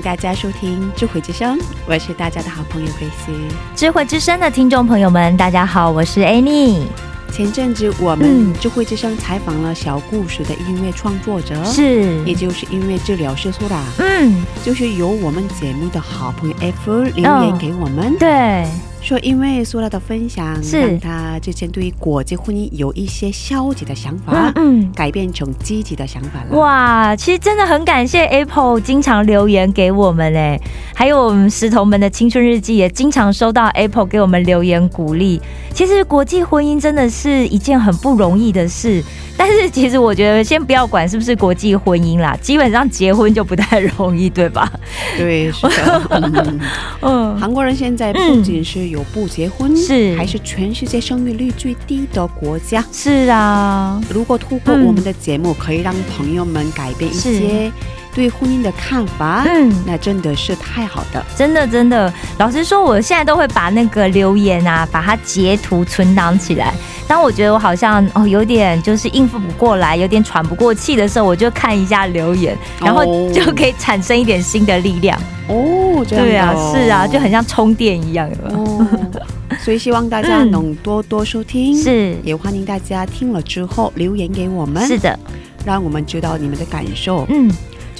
迎大家收听智慧之声，我是大家的好朋友慧西。智慧之声的听众朋友们，大家好，我是 Annie。前阵子我们嗯智慧之声采访了小故事的音乐创作者，是，也就是音乐治疗师苏拉，嗯，就是由我们节目的好朋友 F 留言给我们，对，说因为苏拉的分享，是让他之前对于国际婚姻有一些消极的想法，嗯改变成积极的想法了。嗯，哇，其实真的很感谢 Apple 经常留言给我们嘞，还有我们石头们的青春日记也经常收到 Apple 给我们留言鼓励。其实国际婚姻真的是一件很不容易的事，但是其实我觉得先不要管是不是国际婚姻啦，基本上结婚就不太容易，对吧？对，是的。嗯 嗯，韩国人现在不仅是有不结婚，是。还是全世界生育率最低的国家。是啊，如果通过嗯。我们的节目，可以让朋友们改变一些对婚姻的看法，嗯。那真的是太好的。真的真的，老实说，我现在都会把那个留言啊，把它截图存档起来。当我觉得我好像哦有点就是应付不过来，有点喘不过气的时候，我就看一下留言，然后哦就可以产生一点新的力量。哦，这样的对啊，哦是啊，就很像充电一样，有没有哦。所以希望大家能多多收听，是也欢迎大家听了之后留言给我们，是的，让我们知道你们的感受。嗯，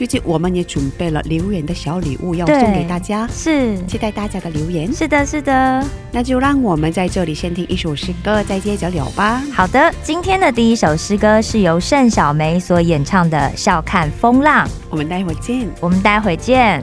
最近我们也准备了留言的小礼物要送给大家，是期待大家的留言。是的，是的。那就让我们在这里先听一首诗歌，再接着聊吧。好的，今天的第一首诗歌是由盛小梅所演唱的《笑看风浪》，我们待会儿见。我们待会见。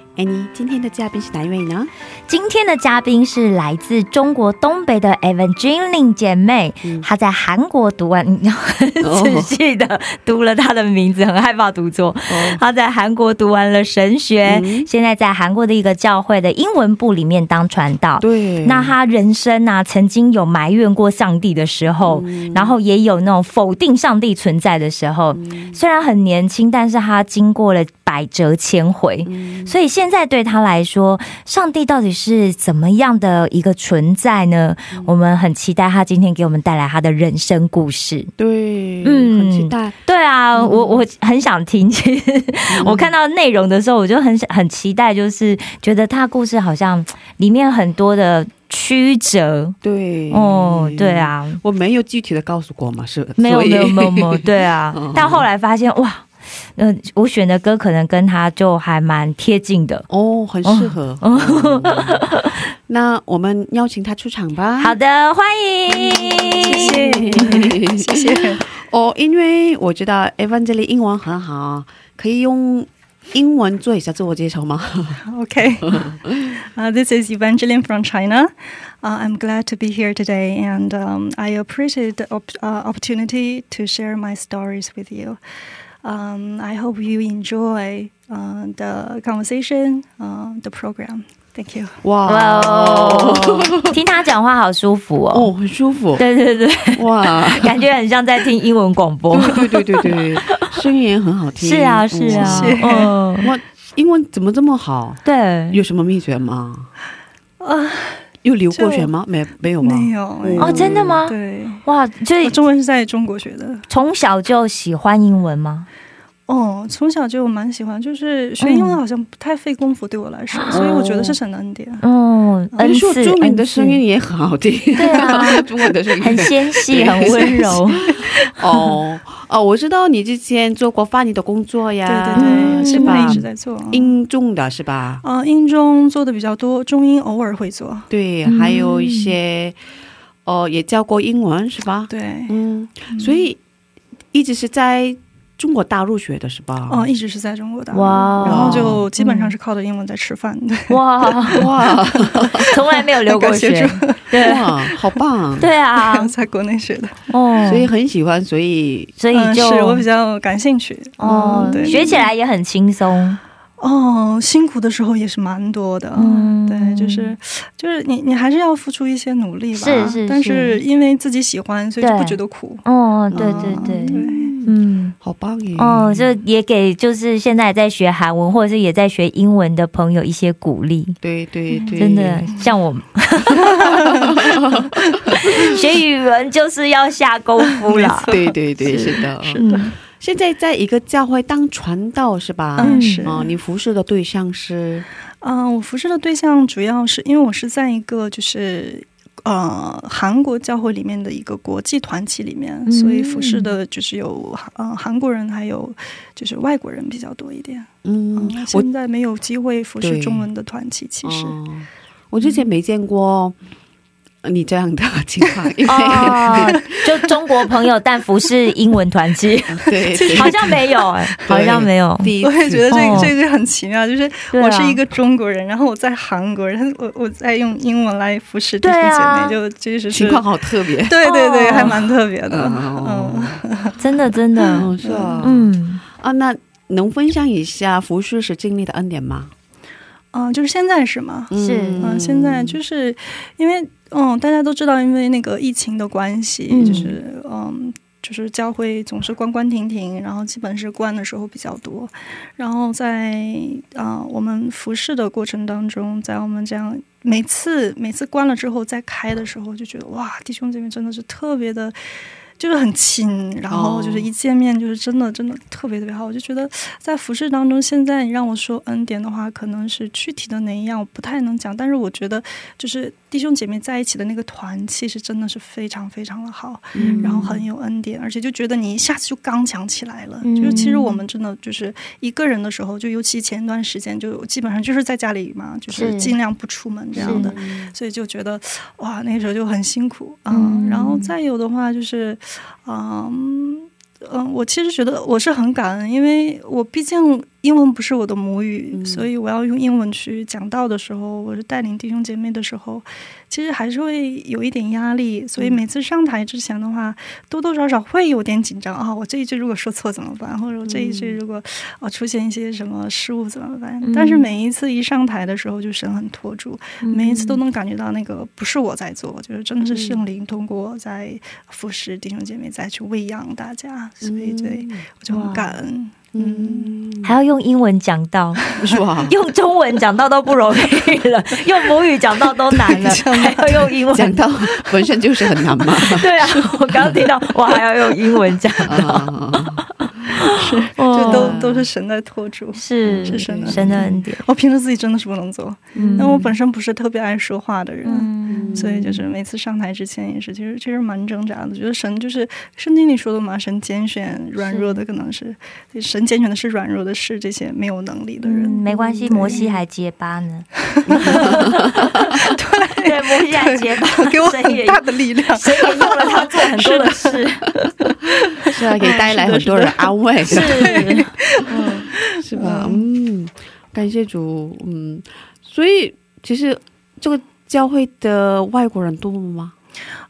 今天的嘉宾是哪一位呢？今天的嘉宾是来自中国东北的 Evangeline 姐妹，嗯她在韩国读完，很仔细的读了她的名字，很害怕读错。她在韩国读完了神学，嗯现在在韩国的一个教会的英文部里面当传道。对那她人生啊，曾经有埋怨过上帝的时候，嗯然后也有那种否定上帝存在的时候。虽然很年轻，但是她经过了百折千回，嗯所以现在对他来说，上帝到底是怎么样的一个存在呢？嗯我们很期待他今天给我们带来他的人生故事。对，嗯很期待。对啊，我我很想听。其实我看到内容的时候，我就很想很期待，就是觉得他故事好像里面很多的曲折。对，哦，对，啊，我没有具体的告诉过嘛，是没有没有没有没有，对啊 嗯。但后来发现哇，嗯、我选的歌可能跟他就还蛮贴近的。哦，很适合。哦那我们邀请他出场吧。好的，欢迎，谢谢，谢谢。哦，因为我知道 Evan 这里英文很好，可以用英文做一下自我介绍吗？Okay. uh, this is Evangeline from China. Uh, I'm glad to be here today, and um, I appreciate the op- uh, opportunity to share my stories with you. Um, I hope you enjoy uh, the conversation, uh, the program. Thank you. 哇 听他讲话好舒服哦。哦，很舒服。对对对，哇，感觉很像在听英文广播。对对对对对，声音也很好听。是啊，是啊嗯，哇，英文怎么这么好？对，有什么秘诀吗？啊，有留过学吗？没，没有吗？没有没有哦，真的吗？对，哇，所以中文是在中国学的。从小就喜欢英文吗？哦，从小就蛮喜欢，就是学英文好像不太费功夫对我来说，所以我觉得是神的恩典。哦，恩听说赐，朱敏的声音也很好听。对啊 中文的声音很纤细，很温柔。哦哦，我知道你之前做过翻译的工作呀，对对对，是吧一？直在做。英中的是吧？啊，英中做的比较多，中英偶尔会做。对，嗯还有一些哦，也教过英文是吧？对，嗯，所以一直是在中国大陆学的是吧？哦，一直是在中国的。哇然后就基本上是靠着英文在吃饭的。哇，哇从来没有留过学，对哇，好棒！对啊，在国内学的，哦，所以很喜欢，所以嗯，所以就是我比较感兴趣。哦嗯，对，学起来也很轻松。哦，辛苦的时候也是蛮多的。嗯对，就是就是你你还是要付出一些努力吧。是是但是是因为自己喜欢，所以就不觉得苦。哦，对对对，对，嗯。好棒耶！哦，就也给就是现在在学韩文或者是也在学英文的朋友一些鼓励，对对对，真的像我们 学语文就是要下功夫啦。对对对，是的，是嗯的，现在在一个教会当传道是吧？嗯，是。哦，你服侍的对象是嗯、我服侍的对象主要是因为我是在一个就是呃韩国教会里面的一个国际团体里面，嗯所以服侍的就是有呃韩国人，还有就是外国人比较多一点。嗯现在没有机会服侍中文的团体，其实。哦我之前没见过你这样的情况，因为、哦，就中国朋友，但服是英文团契，对 对。好像没有好像没有。我也觉得这这个很奇妙，就是我是一个中国人，然后我在韩国人，我我在用英文来服侍弟兄姐妹，就其实是情况好特别。对对对，哦。还蛮特别的。哦。嗯，真的真的，嗯，是啊，嗯，啊，那能分享一下服饰时经历的恩典吗？嗯，就是现在是吗？是。嗯，现在就是因为嗯，大家都知道，因为那个疫情的关系，嗯就是嗯。就是教会总是关关停停，然后基本是关的时候比较多，然后在啊、我们服侍的过程当中，在我们这样每次每次关了之后再开的时候，就觉得哇，弟兄姐妹真的是特别的，就是很亲，然后就是一见面就是真的真的特别特别好，我就觉得在服饰当中，现在你让我说恩典的话，可能是具体的哪一样我不太能讲，但是我觉得就是弟兄姐妹在一起的那个团气是真的是非常非常的好，嗯。然后很有恩典，而且就觉得你一下子就刚强起来了。嗯。就是其实我们真的就是一个人的时候，就尤其前一段时间，就基本上就是在家里嘛，就是是。尽量不出门这样的。所以就觉得哇，那个时候就很辛苦啊、嗯。然后再有的话就是，嗯嗯，我其实觉得我是很感恩，因为我毕竟英文不是我的母语，嗯所以我要用英文去讲道的时候，我是带领弟兄姐妹的时候，其实还是会有一点压力。所以嗯每次上台之前的话，多多少少会有点紧张啊。我这一句如果说错怎么办？或者我这一句如果啊出现一些什么失误怎么办？嗯但是每一次一上台的时候，就神很托住，嗯每一次都能感觉到那个不是我在做，就是真的是圣灵通过在服侍弟兄姐妹再去喂养大家，所以对我就很感恩。嗯，嗯，还要用英文讲到，是吧？用中文讲到都不容易了，用母语讲到都难了，还要用英文。讲到本身就是很难嘛。对啊，我刚刚听到我还要用英文讲到，啊，是，哦 就都都是神在托住。是是神的神的恩典。我平时自己真的是不能做，嗯因为我本身不是特别爱说话的人。嗯所以就是每次上台之前也是，其实其实蛮挣扎的。觉得神就是圣经里说的嘛，神拣选软弱的，可能是神拣选的是软弱的，是这些没有能力的人。嗯，没关系，摩西还结巴呢。对，摩西还结巴，给我神也很大的力量。神也用了他做很多的事，是啊，给带来很多人是，是吧？嗯，感谢主，嗯，所以其实这个教会的外国人多吗？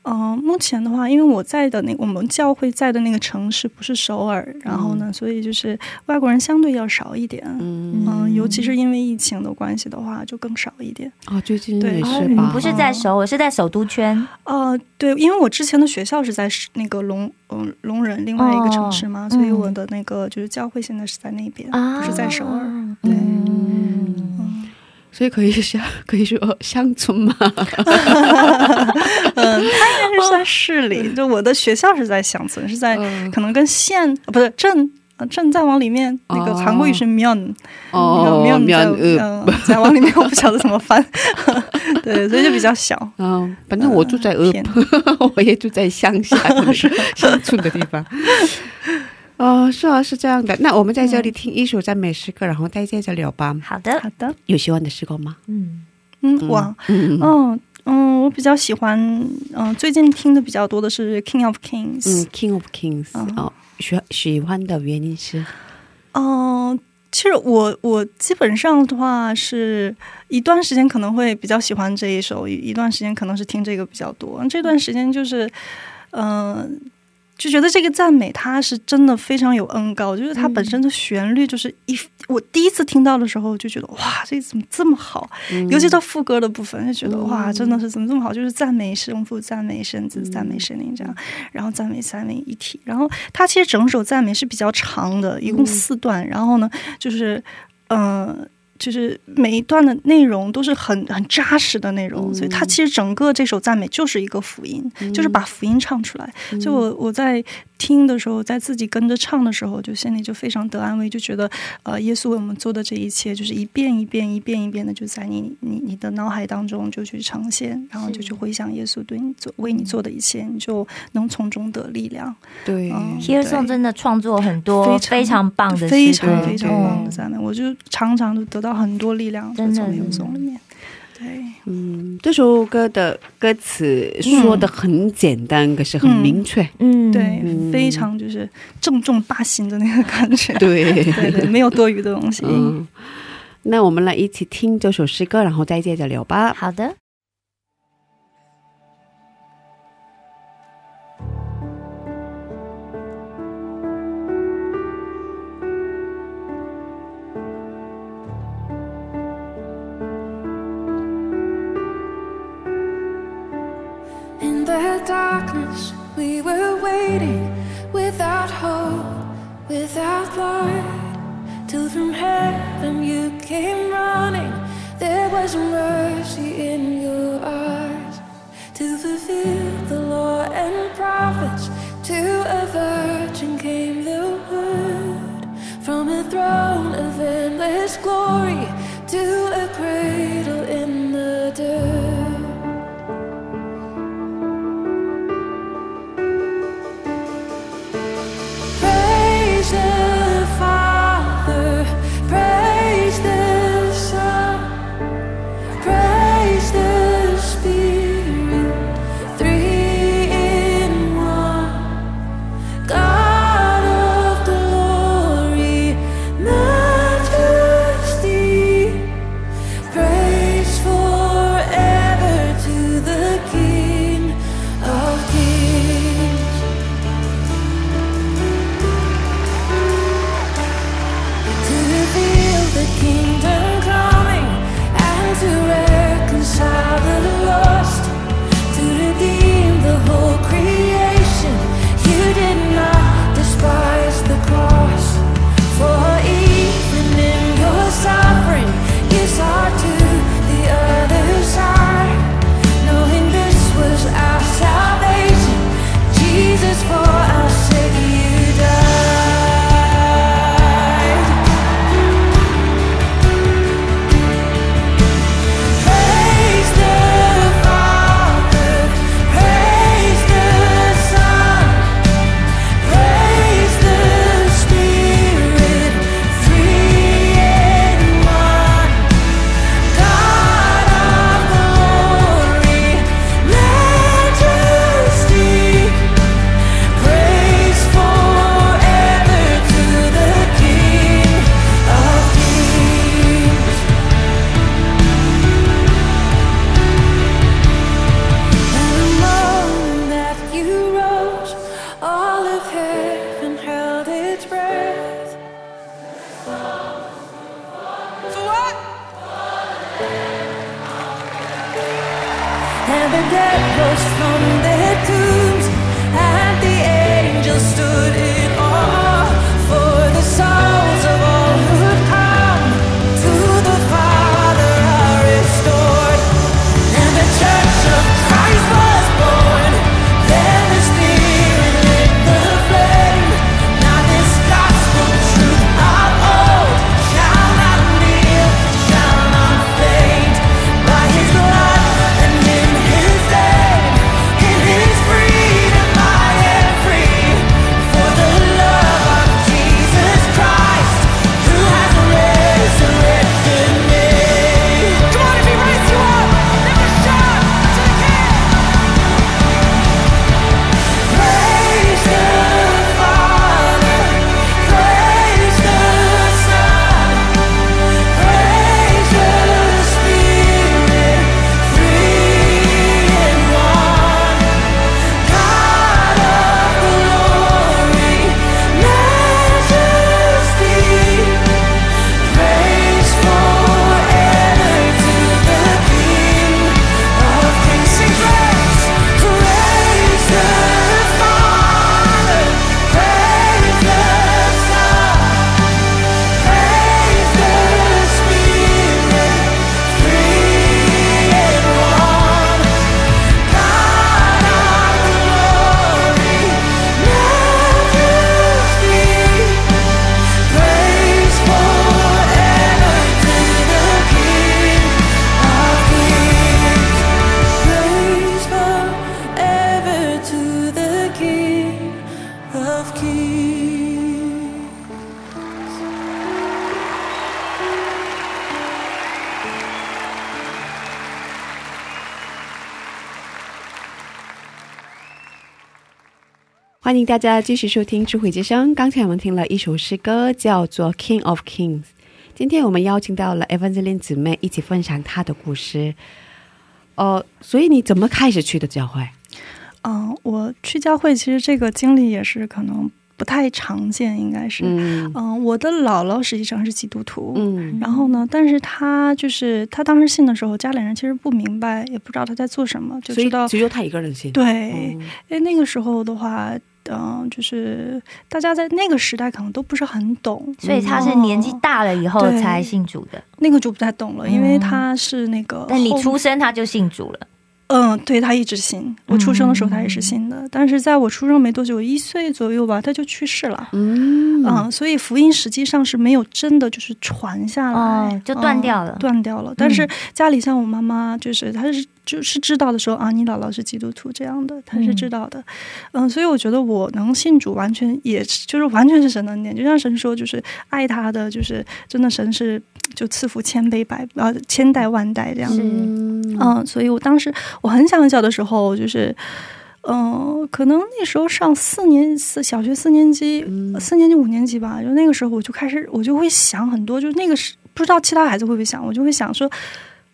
嗯、目前的话，因为我在的那我们教会在的那个城市不是首尔，然后呢，所以就是外国人相对要少一点。嗯，嗯，尤其是因为疫情的关系的话，就更少一点。哦，最近对是吧？不是在首尔，是在首都圈。呃，对，因为我之前的学校是在那个龙嗯龙仁另外一个城市嘛，哦所以嗯我的那个就是教会现在是在那边，啊不是在首尔。对，所以可以乡可以说乡村嘛，嗯，它应该是在市里，就我的学校是在乡村，是在嗯可能跟县呃不是镇。呃镇再往里面，那个哦韩国语是面，哦，面面嗯、再往里面我不晓得怎么翻，对，所以就比较小。嗯，反正我住在呃偏，我也住在乡下 的乡村的地方。哦，是啊，是这样的。那我们在这里听一首赞美诗歌，然后再接着聊吧。好的，好的，有喜欢的诗歌吗？嗯，嗯，我，嗯嗯我比较喜欢，嗯，最近听的比较多的是《King of Kings》。嗯，King of Kings 嗯哦，喜喜欢的原因是嗯，其实我我基本上的话是一段时间可能会比较喜欢这一首，一一段时间可能是听这个比较多。这段时间就是，嗯、就觉得这个赞美它是真的非常有恩高，就是它本身的旋律就是一，我第一次听到的时候就觉得哇，这怎么这么好？尤其到副歌的部分，就觉得、哇，真的是怎么这么好？就是赞美圣父、赞美圣子、赞美神灵这样，然后赞美三位一体。然后它其实整首赞美是比较长的，一共四段。然后呢，就是嗯。呃就是每一段的内容都是很很扎实的内容，所以它其实整个这首赞美就是一个福音，就是把福音唱出来。就我我在听的时候，在自己跟着唱的时候，就心里就非常得安慰，就觉得呃，耶稣为我们做的这一切，就是一遍一遍、一遍一遍的，就在你你你的脑海当中就去呈现，然后就去回想耶稣对你做为你做的一切，你就能从中得力量。对，嗯 Here Song 真的创作很多非常非常棒的非常非常棒的嗯赞美，我就常常都得到很多力量，真的就从 Hill Song 里面。对，嗯，这首歌的歌词说的很简单，可是很明确。嗯，对，嗯非常就是正中大心的那个感觉。对，对对，没有多余的东西。嗯，那我们来一起听这首诗歌，然后再接着聊吧。好的。Without light. Till from heaven you came running. There was mercy in your eyes to fulfill the law and prophets. To a virgin came the word from a throne of endless glory to a cradle in 欢迎大家继续收听智慧之声。刚才我们听了一首诗歌，叫做《King of Kings》。今天我们邀请到了 Evangeline 姊妹一起分享她的故事。哦，所以你怎么开始去的教会？嗯、我去教会，其实这个经历也是可能不太常见，应该是。嗯、嗯我的姥姥实际上是基督徒。嗯然后呢？但是她就是她当时信的时候，家里人其实不明白，也不知道她在做什么，就所以知道只有她一个人信。对，嗯因为那个时候的话，嗯、就是大家在那个时代可能都不是很懂，所以他是年纪大了以后对。才信主的，那个就不太懂了，因为他是那个后，但你出生他就信主了。嗯，对他一直信，我出生的时候他也是信的，但是在我出生没多久，一岁左右吧，他就去世了。嗯嗯，所以福音实际上是没有真的就是传下来，哦就断掉了嗯断掉了。但是家里像我妈妈，就是她是就是知道的时候啊，你姥姥是基督徒这样的，她是知道的。嗯所以我觉得我能信主，完全也是就是完全是神的恩典，就像神说，就是爱他的，就是真的神是就赐福千杯百呃千代万代这样。是。嗯嗯，所以我当时我很小很小的时候，就是，嗯、可能那时候上四年四小学四年级、嗯四年级五年级吧，就那个时候我就开始我就会想很多，就那个是不知道其他孩子会不会想，我就会想说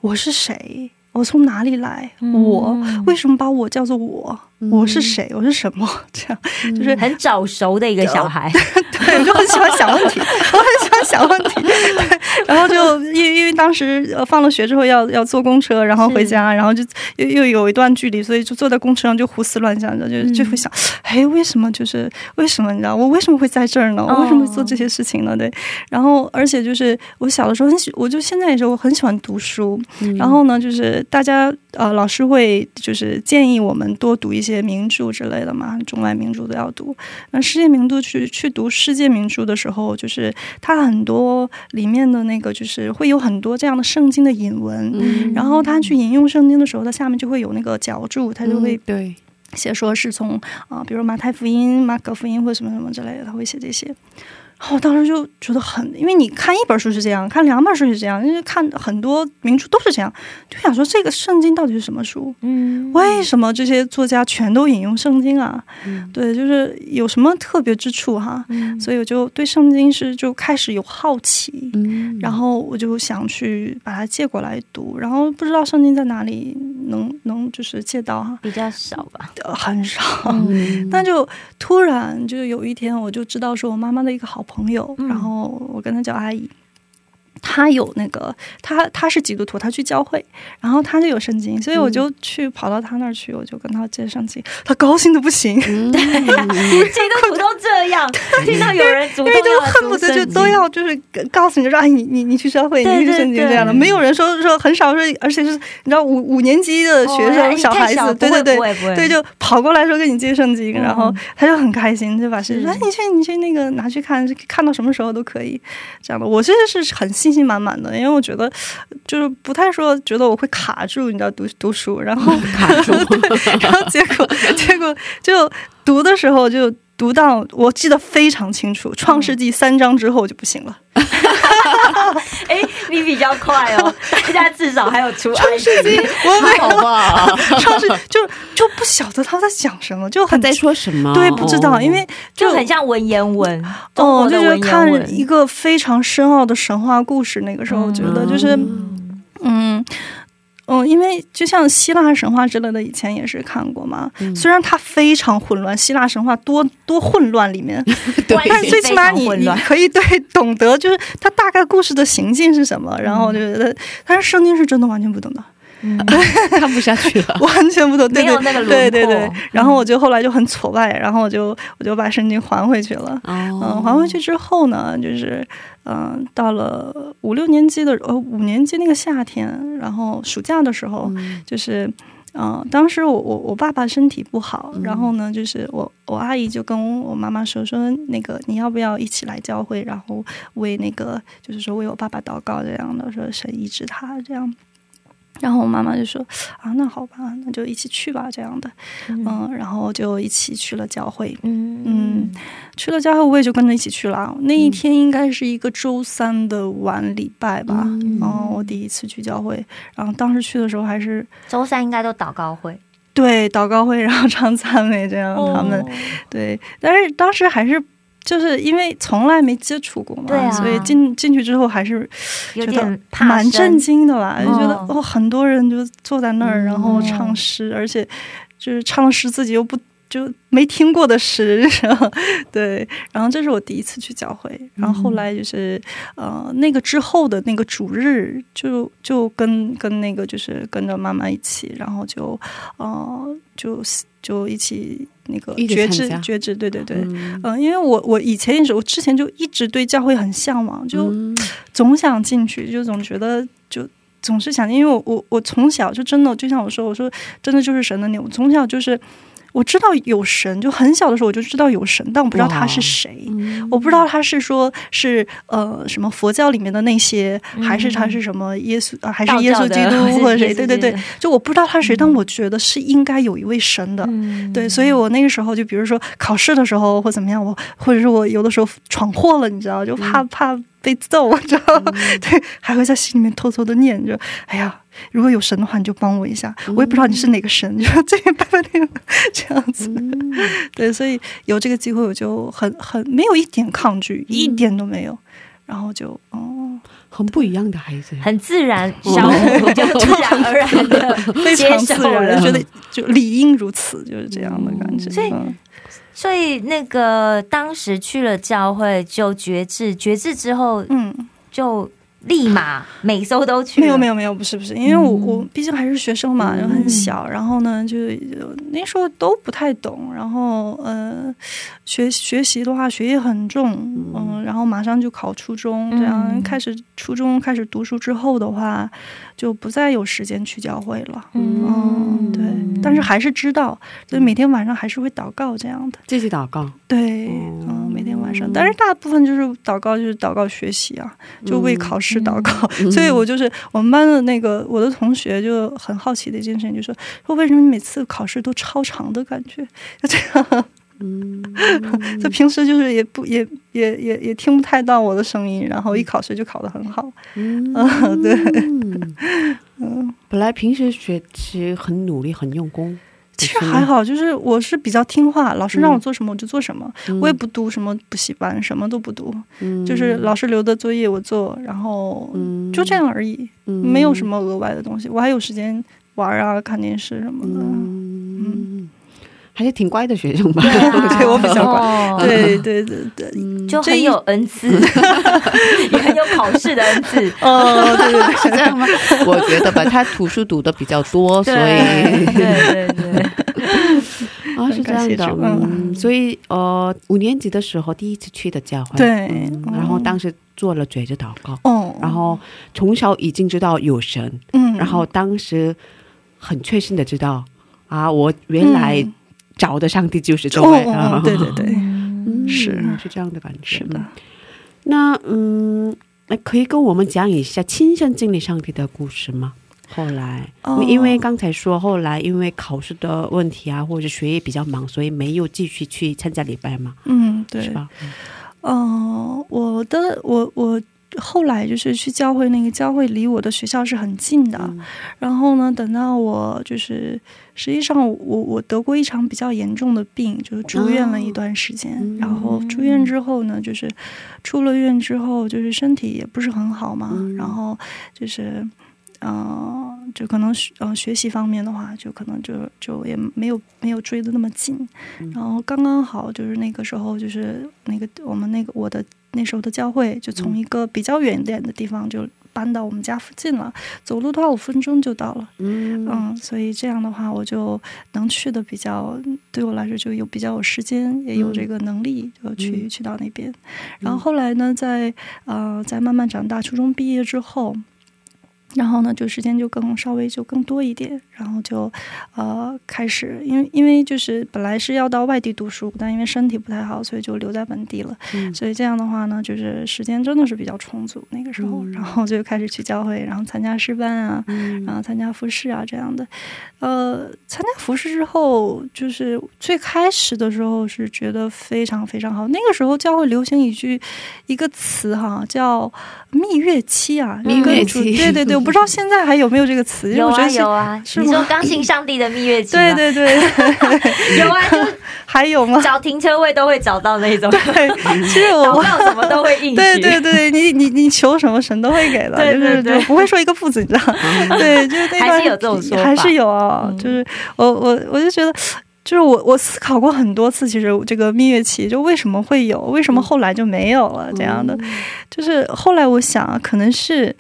我是谁，我从哪里来，我。嗯为什么把我叫做我，我是谁，我是什么，这样就是很早熟的一个小孩，对，我就很喜欢想问题，我很喜欢想问题。对，然后就因为因为当时呃放了学之后要要坐公车，然后回家，然后就又又有一段距离，所以就坐在公车上就胡思乱想着，就就会想，哎，为什么就是为什么你知道我为什么会在这儿呢？我为什么会做这些事情呢？对，然后而且就是我小的时候很喜，我就现在也是我很喜欢读书，然后呢，就是大家呃，老师会就是建议我们多读一些名著之类的嘛，中外名著都要读。那世界名著去去读世界名著的时候，就是它很多里面的那个就是会有很多这样的圣经的引文。嗯然后他去引用圣经的时候，它下面就会有那个脚注，他就会嗯对写说是从啊、比如马太福音、马可福音或什么什么之类的，他会写这些。然后我当时就觉得很，因为你看一本书是这样，看两本书是这样，因为看很多名著都是这样，就想说这个圣经到底是什么书？嗯，为什么这些作家全都引用圣经啊？嗯对，就是有什么特别之处哈？嗯所以我就对圣经是就开始有好奇，嗯然后我就想去把它借过来读，然后不知道圣经在哪里能能就是借到哈，比较少吧。呃很少。嗯那就突然就有一天，我就知道是我妈妈的一个好朋友，嗯然后我跟她叫阿姨。她有那个，他他是基督徒，他去教会，然后他就有圣经，所以我就去跑到他那儿去，我就跟他借圣经，他高兴的不行，嗯。基督徒都这样，听到有人主动因为就要恨不得就都要就是告诉你，说哎，你你你去教会，对你去圣经对这样的，对没有人说说很少说，而且是你知道五五年级的学生、小孩子，对对对。对，就跑过来说跟你借圣经，嗯。然后他就很开心，就把圣经说：“是哎，你去你去那个拿去看，看到什么时候都可以。”这样的，我其实是很信心满满的，因为我觉得就是不太说觉得我会卡住，你知道读读书，然后 卡住，然后结果 结果就读的时候就读到我记得非常清楚，《创世纪》三章之后就不行了。哎，你比较快哦，大家至少还有出 创世纪，我没有吧？创世就就不晓得他在讲什么，就很他在说什么？对不知道，哦因为就很像文言文，中哦，国的就是文言看。一个非常深奥的神话故事。那个时候我觉得就是嗯嗯。嗯，因为就像希腊神话之类的，以前也是看过嘛。嗯虽然它非常混乱，希腊神话多多混乱，里面，对但是最起码你你可以对懂得，就是它大概故事的行进是什么，然后我就觉得，但是圣经是真的完全不懂的，看不下去了。完全不懂，对对没有那个轮廓对对对嗯。然后我就后来就很挫败，然后我就我就把圣经还回去了。嗯，哦还回去之后呢，就是嗯、到了五六年级的呃五年级那个夏天，然后暑假的时候，嗯就是。嗯、当时我我我爸爸身体不好，嗯然后呢，就是我我阿姨就跟我妈妈说说那个你要不要一起来教会，然后为那个就是说为我爸爸祷告这样的，说神医治他这样。然后我妈妈就说啊，那好吧，那就一起去吧，这样的，嗯，然后就一起去了教会。嗯嗯，去了教会，我也就跟着一起去了。那一天应该是一个周三的晚礼拜吧。嗯嗯，我第一次去教会，然后当时去的时候还是周三应该都祷告会，对祷告会，然后唱赞美这样。他们、哦对，但是当时还是就是因为从来没接触过嘛，对啊。所以进进去之后还是觉得蛮震惊的吧，就觉得哦哦，很多人就坐在那儿，嗯。然后唱诗，而且就是唱诗自己又不。就没听过的诗，然后对，然后这是我第一次去教会，然后后来就是呃那个之后的那个主日，就就跟跟那个就是跟着妈妈一起，然后就呃就就一起那个觉知觉知，对对对，嗯。嗯、因为我我以前也是，我之前就一直对教会很向往，就嗯。总想进去，就总觉得就总是想，因为我我我从小就真的就像我说，我说真的就是神的你，我从小就是我知道有神，就很小的时候我就知道有神，但我不知道他是谁。嗯我不知道他是说是呃什么佛教里面的那些，还是他是什么耶稣，呃还是耶稣基督或者谁？对对对，就我不知道他是谁，但我觉得是应该有一位神的。嗯对，所以我那个时候就比如说考试的时候或怎么样，我或者是我有的时候闯祸了，你知道，就怕、怕被揍，你知道吗？对，还会在心里面偷偷的念着，哎呀，如果有神的话，你就帮我一下，我也不知道你是哪个神，就这个拜拜那个 这样子。对，所以有这个机会，我就很很没有一点抗拒，一点都没有。然后就哦，很不一样的孩子，很自然，小虎就自然而然的非常自然，了。觉得就理应如此，就是这样的感觉。所以嗯所以那个当时去了教会就觉志，觉志之后嗯。就立马每周都去。没有没有没有，不是不是，因为我我毕竟还是学生嘛，嗯。然后很小，然后呢就就那时候都不太懂，然后呃学学习的话学业很重，嗯、然后马上就考初中，这样、嗯开始初中开始读书之后的话，就不再有时间去教会了。嗯，对，但是还是知道，所以每天晚上还是会祷告这样的。继续祷告，对，哦。嗯，每天晚上，但是大部分就是祷告，就是祷告学习啊，就为考试祷告。所以我就是我们班的那个我的同学就很好奇的一件事情，就说说为什么你每次考试都超长的感觉？就这样，嗯，就平时就是也不也也也也听不太到我的声音，然后一考试就考得很好。嗯，对，嗯，本来平时学习很努力，很用功，其实还好，就是我是比较听话，老师让我做什么我就做什么，嗯。我也不读什么补习班，什么都不读，嗯。就是老师留的作业我做，然后嗯。就这样而已，嗯。没有什么额外的东西。我还有时间玩啊、看电视什么的。嗯，还是挺乖的学生吧？对啊。对我比较乖。哦。对对对对，嗯就很有恩赐，也很有考试的恩赐。哦，对对对，是这样吗？我觉得吧，他图书读的比较多，所以对对对，啊是这样的嗯，所以呃五年级的时候第一次去的教会，对。然后当时做了嘴着祷告，哦，然后从小已经知道有神，嗯，然后当时很确信的知道啊，我原来嗯找的上帝就是这哦位，哦啊。哦，对对对，嗯是是这样的感觉，是的。嗯。那嗯，那可以跟我们讲一下亲身经历上帝的故事吗？后来，哦。因为刚才说后来因为考试的问题啊，或者学业比较忙，所以没有继续去参加礼拜嘛，嗯，对。是，吧？嗯，我的我我后来就是去教会，那个教会离我的学校是很近的。嗯。然后呢，等到我就是实际上我我得过一场比较严重的病，就是住院了一段时间。嗯然后住院之后呢，就是出了院之后，就是身体也不是很好嘛。嗯然后就是。呃，就可能学呃学习方面的话，就可能就就也没有没有追的那么紧，嗯然后刚刚好就是那个时候就是那个我们那个我的那时候的教会就从一个比较远一点的地方就搬到我们家附近了，走路的话五分钟就到了，嗯。嗯，所以这样的话我就能去的比较对我来说就有比较有时间，也有这个能力就去、嗯。去到那边，然后后来呢，在呃在慢慢长大，初中毕业之后。然后呢，就时间就更稍微就更多一点，然后就呃开始，因为因为就是本来是要到外地读书，但因为身体不太好，所以就留在本地了。嗯所以这样的话呢，就是时间真的是比较充足那个时候，嗯然后就开始去教会，然后参加师班啊，嗯然后参加复试啊这样的。呃，参加复试之后，就是最开始的时候是觉得非常非常好。那个时候教会流行一句一个词哈，叫蜜月期啊，蜜月期对对对，我 不知道现在还有没有这个词，有啊有啊，你说刚信上帝的蜜月期？对对对，有啊，就 还有吗？找停车位都会找到那种，对，其实祷我告什么都会应许。对对对，你你你求什么神都会给的，对就是对对就不会说一个不字，你知道？对，就是还是有这种说法还是有啊，嗯就是我我我就觉得。就是我，我思考过很多次，其实这个蜜月期就为什么会有，为什么后来就没有了这样的？就是后来我想啊，可能是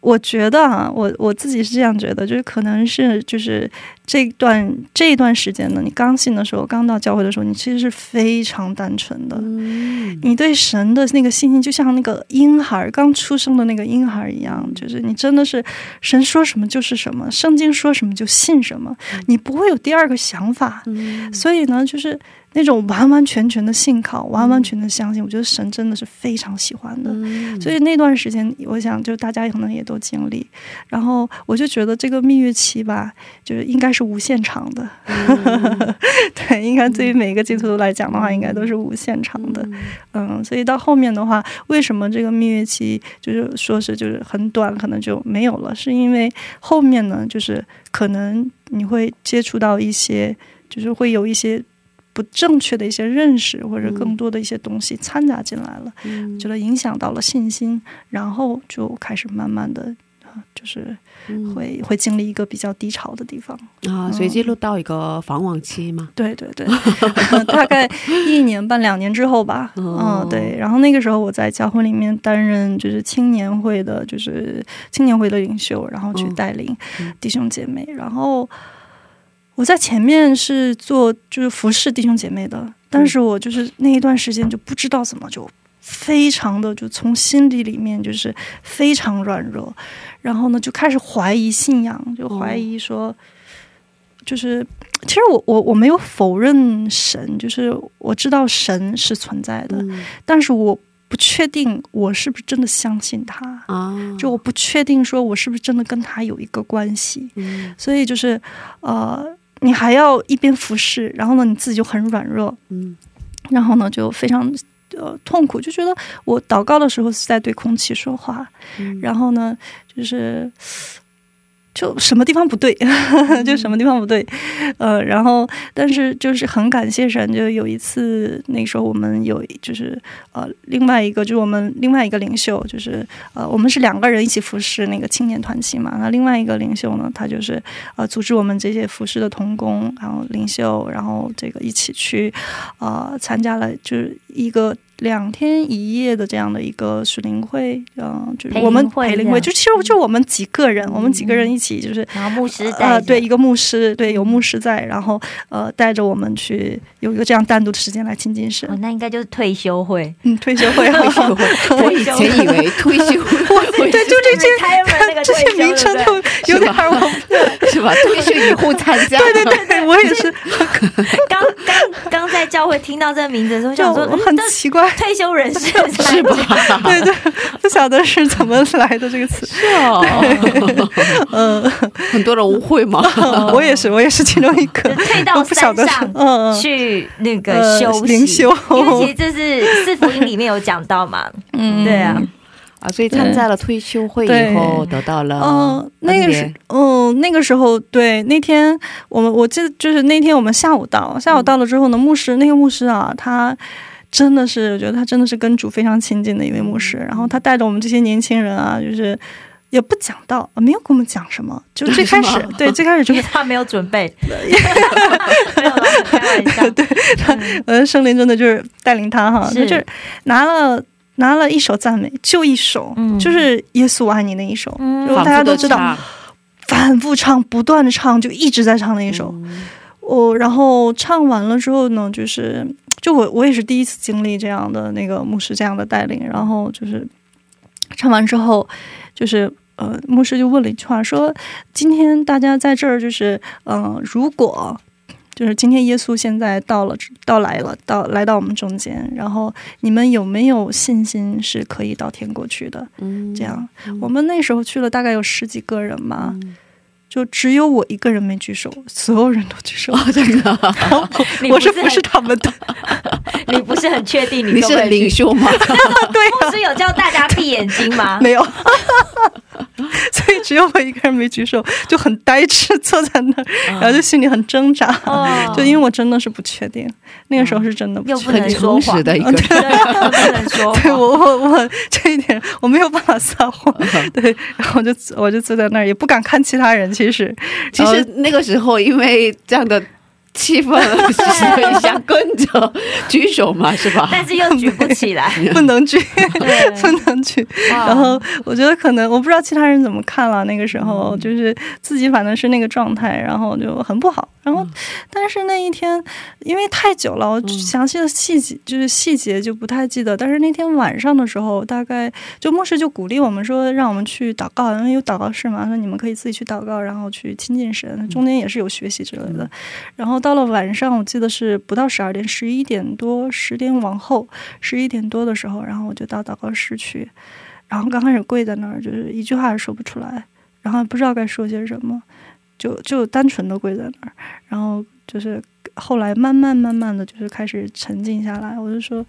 我觉得啊，我我自己是这样觉得，就是可能是就是这段这一段时间呢，你刚信的时候，刚到教会的时候，你其实是非常单纯的，嗯。你对神的那个信心，就像那个婴孩刚出生的那个婴孩一样，就是你真的是神说什么就是什么，圣经说什么就信什么，你不会有第二个想法。嗯。所以呢，就是那种完完全全的信靠，完完全的相信，我觉得神真的是非常喜欢的。嗯。所以那段时间，我想就大家可能也都经历，然后我就觉得这个蜜月期吧，就是应该是无限长的，对，应该对于每一个基督徒来讲的话，应该都是无限长的，嗯，所以到后面的话，为什么这个蜜月期就是说是就是很短，可能就没有了，是因为后面呢，就是可能你会接触到一些，就是会有一些。不正确的一些认识，或者更多的一些东西掺杂进来了，嗯觉得影响到了信心，然后就开始慢慢的，啊，就是嗯会会经历一个比较低潮的地方。啊，所以进入到一个防网期嘛。对对对，大概一年半两年之后吧，哦嗯，对。然后那个时候我在教会里面担任就是青年会的，就是青年会的领袖，然后去嗯带领嗯弟兄姐妹。然后我在前面是做就是服侍弟兄姐妹的，但是我就是那一段时间就不知道怎么就。非常的就从心底里面就是非常软弱，然后呢就开始怀疑信仰，就怀疑说，就是其实我我我没有否认神，就是我知道神是存在的，嗯。但是我不确定我是不是真的相信他，啊，就我不确定说我是不是真的跟他有一个关系，嗯。所以就是呃，你还要一边服侍，然后呢你自己就很软弱，嗯然后呢就非常呃痛苦，就觉得我祷告的时候是在对空气说话，嗯然后呢就是。就什么地方不对，就什么地方不对，呃，然后但是就是很感谢神，就有一次那时候我们有就是呃另外一个就是我们另外一个领袖就是呃我们是两个人一起服侍那个青年团契嘛，那另外一个领袖呢，他就是呃组织我们这些服侍的童工，然后领袖，然后这个一起去呃参加了就是一个。两天一夜的这样的一个属灵会，嗯、就是我们陪灵会，就其实就我们几个人，我们几个人一起就是然后牧师带呃，对，一个牧师，对，有牧师在，然后呃，带着我们去有一个这样单独的时间来亲近神。哦，。那应该就是退休会，嗯，退休会，退休会，我以前以为退休会 对，就这些这些退休名称都有点儿忘。是吧？退休以后参加，对对对对，我也是，刚刚刚在教会听到这个名字的时候，就想说，嗯很这奇怪。退休人士。是吧？对对，不晓得是怎么来的这个词。是哦，嗯，很多人误会嘛。我也是，我也是其中一个。就，退到不晓得。是山上嗯嗯。去那个呃休息。灵修。因为其实这是四福音里面有讲到嘛，嗯。对啊，啊，所以参加了退休会以后，得到了嗯，那个是嗯，那个时候，对，那天我们我记得就是那天我们下午到，下午到了之后呢，牧师那个牧师啊，他真的是，我觉得他真的是跟主非常亲近的一位牧师，然后他带着我们这些年轻人啊，就是。也不讲道，没有跟我们讲什么，就最开始，对，最开始就是 他没有准备，没有啦开玩笑，对，呃，圣灵真的就是带领他哈，就是拿了拿了一首赞美，就一首，嗯。就是耶稣爱你那一首，嗯。就反复地大家都知道，唱。反复唱，不断的唱，就一直在唱那一首。嗯我、然后唱完了之后呢，就是就我我也是第一次经历这样的那个牧师这样的带领，然后就是唱完之后，就是呃，牧师就问了一句话，说：“今天大家在这儿，就是嗯、呃如果就是今天耶稣现在到了，到来了，到来到我们中间，然后你们有没有信心是可以到天国去的？嗯这样，我们那时候去了大概有十几个人嘛，嗯就只有我一个人没举手，所有人都举手。哦，真的，我是不是他们的？你不是很确定你你是领袖吗？对牧师有叫大家闭眼睛吗？没有，所以只有我一个人没举手，就很呆滞坐在那儿，然后就心里很挣扎，哦就因为我真的是不确定，那个时候是真的很诚实的一个人。对，不能说 对。我我我这一点我没有办法撒谎，对，然后我就我就坐在那儿，也不敢看其他人。其实，其实那个时候，因为这样的气氛，想跟着举手嘛，是吧？但是又举不起来，不能举，不能举。然后我觉得可能我不知道其他人怎么看了，那个时候就是自己反正是那个状态，然后就很不好。然后，但是那一天因为太久了，我详细的细节就是细节就不太记得。但是那天晚上的时候，大概就牧师就鼓励我们说，让我们去祷告，因为有祷告室嘛，说你们可以自己去祷告，然后去亲近神。中间也是有学习之类的。然后到到了晚上，我记得是不到十二点，十一点多，十点往后，十一点多的时候，然后我就到祷告室去，然后刚开始跪在那儿，就是一句话也说不出来，然后不知道该说些什么，就就单纯的跪在那儿，然后就是后来慢慢慢慢的就是开始沉静下来，我就说。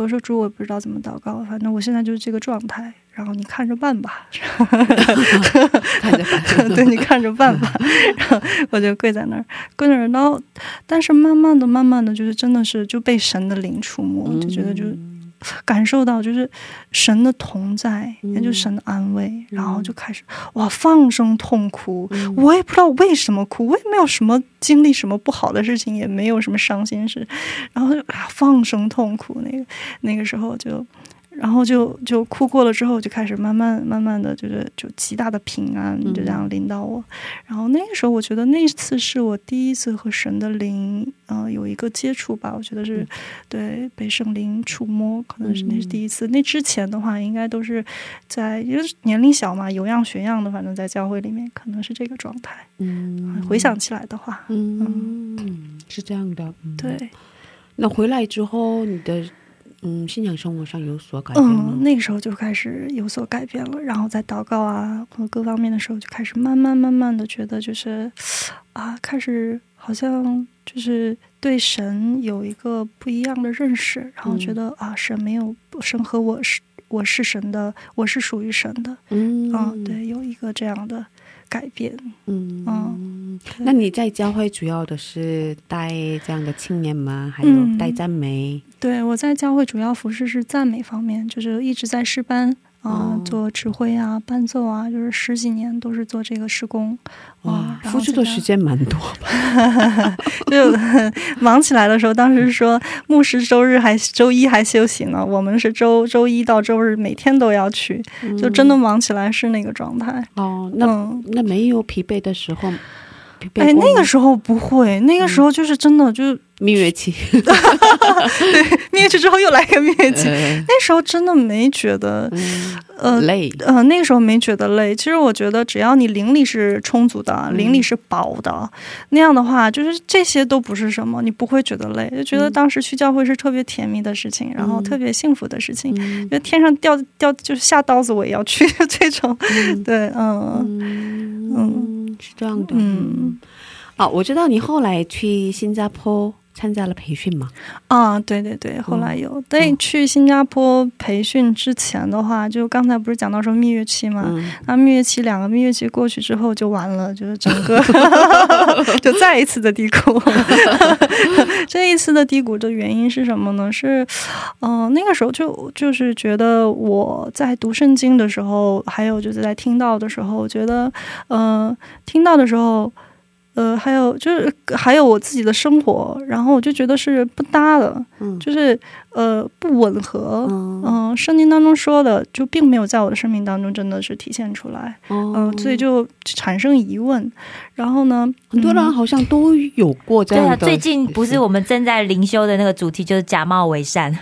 我说主，我不知道怎么祷告，反正我现在就是这个状态，然后你看着办吧。看着办。对你看着办吧。然后我就跪在那儿，跪在那儿，然后但是慢慢的、慢慢的，就是真的是就被神的灵触摸，就觉得就感受到就是神的同在，也就是神的安慰，然后就开始哇放声痛哭。我也不知道为什么哭，我也没有什么经历什么不好的事情，也没有什么伤心事，然后就啊放声痛哭。那个那个时候就。然后就就哭过了之后，就开始慢慢慢慢的，就是就极大的平安就这样临到我。然后那个时候，我觉得那次是我第一次和神的灵，呃，有一个接触吧。我觉得是、对被圣灵触摸，可能是那是第一次。那之前的话，应该都是在因为年龄小嘛，有样学样的，反正在教会里面可能是这个状态。嗯回想起来的话，嗯，是这样的。嗯，对，那回来之后，你的嗯信仰生活上有所改变吗？嗯，？那个时候就开始有所改变了，然后在祷告啊和各方面的时候，就开始慢慢慢慢的觉得就是啊，开始好像就是对神有一个不一样的认识，然后觉得、啊，神没有神和我是我是神的，我是属于神的，嗯。嗯，，对，有一个这样的改变，嗯嗯那你在教会主要的是带这样的青年吗？还有嗯带赞美？对，我在教会主要服饰是赞美方面，就是一直在诗班啊、哦做指挥啊、伴奏啊，就是十几年都是做这个施工。哇啊，出的时间蛮多吧？就忙起来的时候，当时说牧师周日还周一还休息呢，我们是周周一到周日每天都要去，就真的忙起来是那个状态。哦，那、嗯，那没有疲惫的时候，哎，那个时候不会，那个时候就是真的就蜜月期，对蜜月期之后又来个蜜月期，呃那时候真的没觉得嗯，呃累，呃，那个时候没觉得累。其实我觉得，只要你灵力是充足的，嗯。灵力是饱的，那样的话，就是这些都不是什么，你不会觉得累，就觉得嗯。当时去教会是特别甜蜜的事情，然后嗯。特别幸福的事情。嗯。就天上掉掉就是下刀子我也要去 这种，嗯。对，嗯。嗯嗯是这样的，嗯。啊，我知道你后来去新加坡参加了培训吗，啊，对对对，后来有。对，嗯去新加坡培训之前的话，就刚才不是讲到说蜜月期嘛，嗯那蜜月期两个蜜月期过去之后就完了，就是整个 就再一次的低谷。这一次的低谷的原因是什么呢？是，嗯、那个时候就就是觉得我在读圣经的时候，还有就是在听到的时候，我觉得，嗯、听到的时候。呃，还有就是还有我自己的生活，然后我就觉得是不搭的，嗯就是呃不吻合，嗯嗯，圣经当中说的就并没有在我的生命当中真的是体现出来，哦嗯、所以就产生疑问。然后呢，很多人嗯好像都有过这对啊，样的，最近不是我们正在灵修的那个主题就是假冒伪善，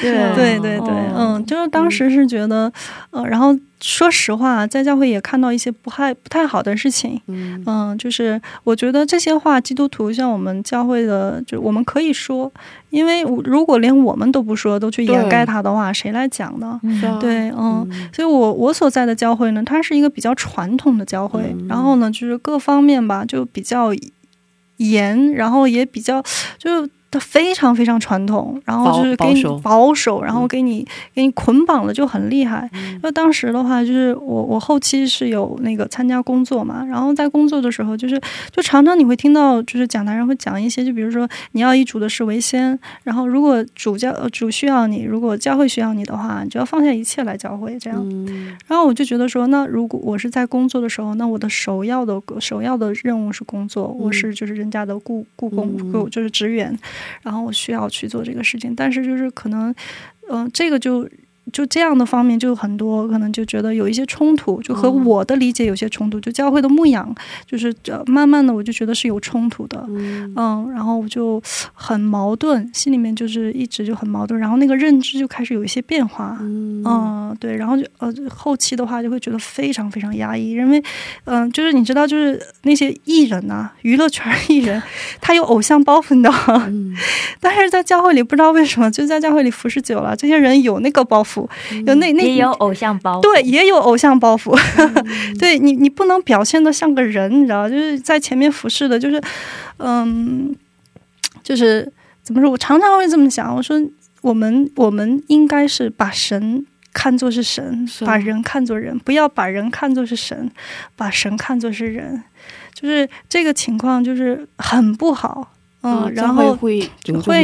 对对对对，哦。嗯，就是当时是觉得，呃，然后说实话，在教会也看到一些不太不太好的事情，嗯。嗯，就是我觉得这些话，基督徒像我们教会的，就我们可以说，因为我如果连我们都不说，都去掩盖它的话，谁来讲呢？对，嗯，嗯。所以我我所在的教会呢，它是一个比较传统的教会，嗯。然后呢，就是各方面吧，就比较严，然后也比较就。它非常非常传统，然后就是给你保保守保守，然后嗯给你、给你捆绑的就很厉害。嗯那当时的话，就是我我后期是有那个参加工作嘛，然后在工作的时候，就是就常常你会听到，就是讲台上会讲一些，就比如说你要以主的事为先，然后如果主教呃主需要你，如果教会需要你的话，你就要放下一切来教会这样。嗯然后我就觉得说，那如果我是在工作的时候，那我的首要的首要的任务是工作，我是就是人家的雇雇工就是职员，然后我需要去做这个事情，但是就是可能，嗯、这个就。就这样的方面就很多，可能就觉得有一些冲突，就和嗯我的理解有些冲突。就教会的牧养，就是呃，慢慢的我就觉得是有冲突的。嗯嗯，然后我就很矛盾，心里面就是一直就很矛盾，然后那个认知就开始有一些变化。嗯嗯，对，然后就呃后期的话就会觉得非常非常压抑，因为嗯、就是你知道，就是那些艺人呐、娱乐圈艺人，他有偶像包袱的，嗯 但是在教会里不知道为什么，就在教会里服侍久了，这些人有那个包袱，有那那也有偶像包袱，对，也有偶像包袱。嗯 对你，你不能表现的像个人，你知道，就是在前面服侍的，就是，嗯，就是怎么说？我常常会这么想，我说我们我们应该是把神看作是神，把人看作人，不要把人看作是神，把神看作是人，就是这个情况就是很不好。嗯，啊然后会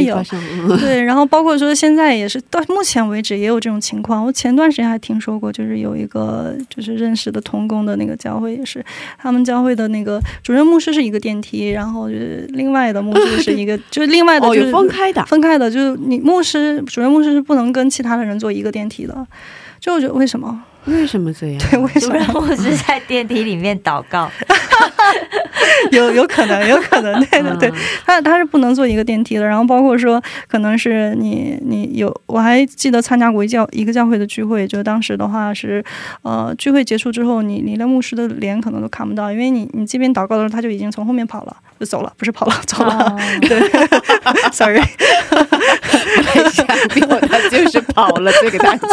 有 对，然后包括说现在也是到目前为止也有这种情况。我前段时间还听说过，就是有一个就是认识的童工的那个教会也是，他们教会的那个主任牧师是一个电梯，然后就是另外的牧师是一个，就是另外的哦就是有分开的，分开的，就是你牧师主任牧师是不能跟其他的人坐一个电梯的。就我觉得为什么？为什么这样？对，为什主么？任牧师在电梯里面祷告，有有可能，有可能，对对对，嗯。他他是不能坐一个电梯的，然后包括说，可能是你你有，我还记得参加过一教一个教会的聚会，就当时的话是，呃，聚会结束之后，你你连牧师的脸可能都看不到，因为你你这边祷告的时候，他就已经从后面跑了，就走了，不是跑了，走了、哦。对，sorry，太强调他就是跑了这个单词，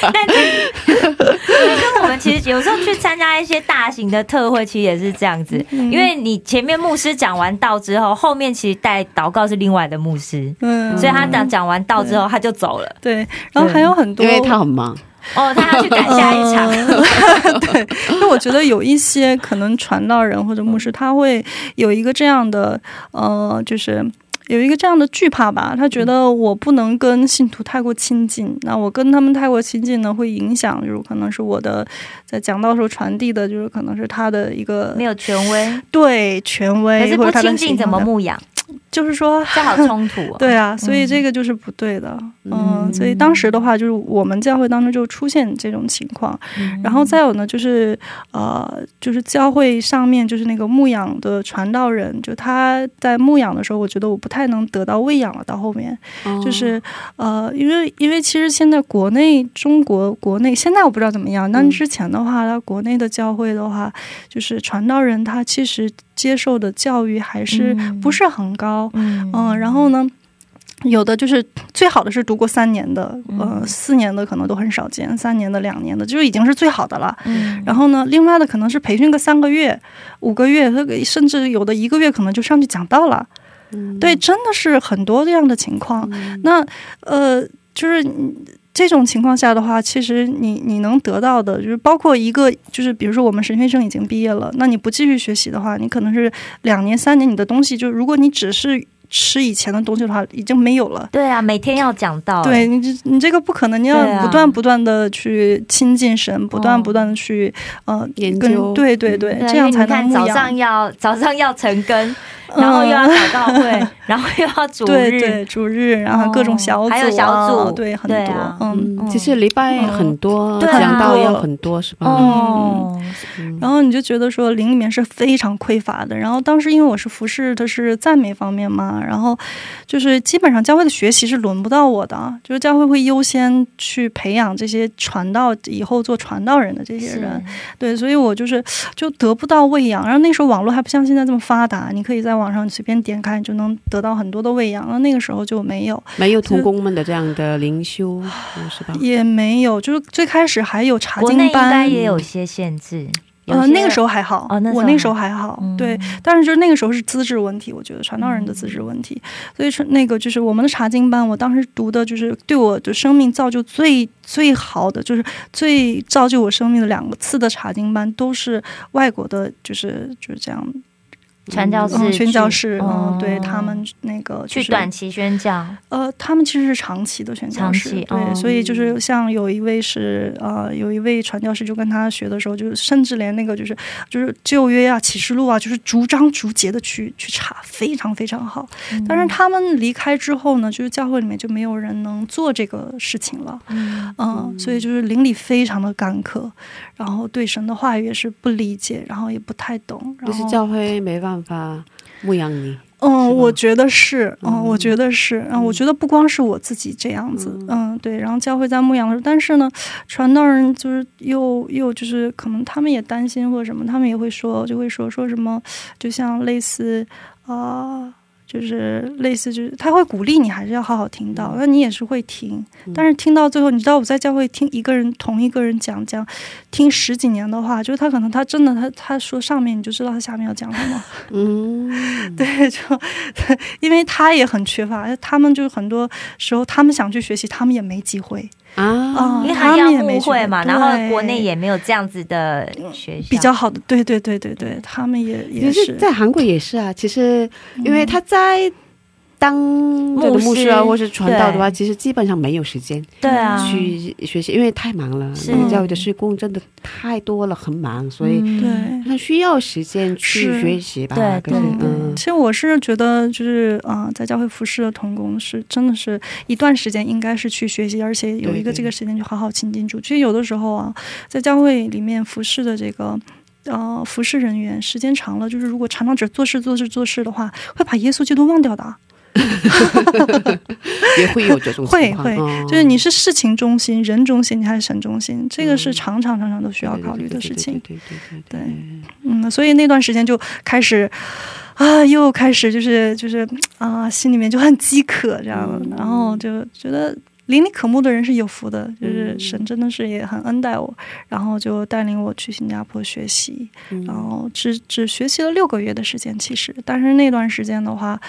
但是跟我们其实有时候去参加一些大型的特会，其实也是这样子，嗯因为你前面牧师讲完道之后，后面其实带祷告是另外的牧师，嗯，所以他讲讲完道之后他就走了。对，然后还有很多，因为他很忙，哦，他要去赶下一场。呃 对，那我觉得有一些可能传道人或者牧师，他会有一个这样的呃，就是。有一个这样的惧怕吧，他觉得我不能跟信徒太过亲近，那我跟他们太过亲近呢，会影响，就是可能是我的在讲道时候传递的，就是可能是他的一个没有权威，对权威，可是不亲近怎么牧养？就是说这好 冲突哦。对啊，所以嗯。这个就是不对的，嗯，嗯所以当时的话，就是我们教会当中就出现这种情况，嗯。然后再有呢，就是呃，就是教会上面就是那个牧养的传道人，就他在牧养的时候，我觉得我不太能得到喂养了。到后面。哦。就是呃，因为因为其实现在国内中国国内现在我不知道怎么样，但嗯之前的话，他国内的教会的话，就是传道人他其实接受的教育还是嗯。不是很高，嗯嗯，然后呢？有的就是最好的是读过三年的，呃，嗯四年的可能都很少见，三年的、两年的就已经是最好的了。嗯然后呢，另外的可能是培训个三个月、五个月，这个甚至有的一个月可能就上去讲到了。嗯对，真的是很多这样的情况。嗯那呃，就是嗯这种情况下的话，其实你你能得到的，就是包括一个，就是比如说我们神学生已经毕业了，那你不继续学习的话，你可能是两年、三年，你的东西就如果你只是吃以前的东西的话，已经没有了。对啊，每天要讲到，对你这你这个不可能，你要不断不断的去亲近神，不断不断的去呃跟研究。对对对这样才能牧养。上要早上要晨更，然后又要祷告会，然后又要主日，对对，主日，然后各种小组、啊哦还有小组。对，很多，对啊。嗯。嗯，其实礼拜很多，讲到要很多是吧？哦，然后你就觉得说灵里面是非常匮乏的。然后当时因为我是服侍的是赞美方面嘛，然后就是基本上教会的学习是轮不到我的，就是教会会优先去培养这些传道以后做传道人的这些人。对，所以我就是就得不到喂养。然后那时候网络还不像现在这么发达，你可以在网上随便点开，你就能得到很多的喂养。那那个时候就没有，没有童工们的这样的灵修，嗯是吧？也没有，就是最开始还有查国内应经班，该也有些限制。有呃，那个时候还好，哦那我那个时候还好，嗯。对，但是就是那个时候是资质问题，我觉得传道人的资质问题，所以说那个就是我们的查经班，我当时读的就是对我的生命造就最最好的，就是最造就我生命的两个次的查经班，都是外国的，就是就是这样，传教士嗯，宣教士，哦嗯，对他们那个、就是、去短期宣教，呃，他们其实是长期的宣教士，长期对，哦。所以就是像有一位是呃，有一位传教士就跟他学的时候，就是甚至连那个就是就是旧约啊、启示录啊，就是逐章逐节的去去查，非常非常好。嗯。但是他们离开之后呢，就是教会里面就没有人能做这个事情了。嗯嗯，所以就是邻里非常的干渴，然后对神的话语也是不理解，然后也不太懂，然后就是教会没办法牧养你，嗯，我觉得是，嗯，嗯。我觉得是，嗯，我觉得不光是我自己这样子，嗯，对，然后教会在牧羊的时候，但是呢，传道人就是又又就是可能他们也担心或者什么，他们也会说，就会说说什么，就像类似啊。就是类似，就是他会鼓励你，还是要好好听到，那你也是会听，但是听到最后，你知道我在教会听一个人同一个人讲讲，听十几年的话，就是他可能他真的他他说上面你就知道他下面要讲什么，嗯，对，就因为他也很缺乏，他们就是很多时候他们想去学习，他们也没机会啊，啊，因为他还要们也没会嘛，然后国内也没有这样子的学校，比较好的，对对对对对，他们也也是，在韩国也是啊。其实因为他在当这个牧师啊，或是传道的话，其实基本上没有时间对啊，去学习，因为太忙了。教育的施工真的太多了，很忙，所以嗯对。他需要时间去学习吧。对可是对对嗯其实我是觉得，就是啊、呃在教会服侍的童工是真的是一段时间应该是去学习，而且有一个这个时间去好好亲近主。其实有的时候啊，在教会里面服侍的这个。呃，服侍人员时间长了，就是如果常常只做事做事做事的话，会把耶稣基督忘掉的啊。也会有这种会情况，会嗯。就是你是事情中心、人中心，你还是神中心，这个是嗯。常常常常都需要考虑的事情。对对对嗯，所以那段时间就开始啊，又开始就是就是啊，心里面就很饥渴这样，嗯。然后就觉得。邻里可慕的人是有福的，就是嗯神真的是也很恩待我，然后就带领我去新加坡学习，嗯。然后只只学习了六个月的时间，其实，但是那段时间的话，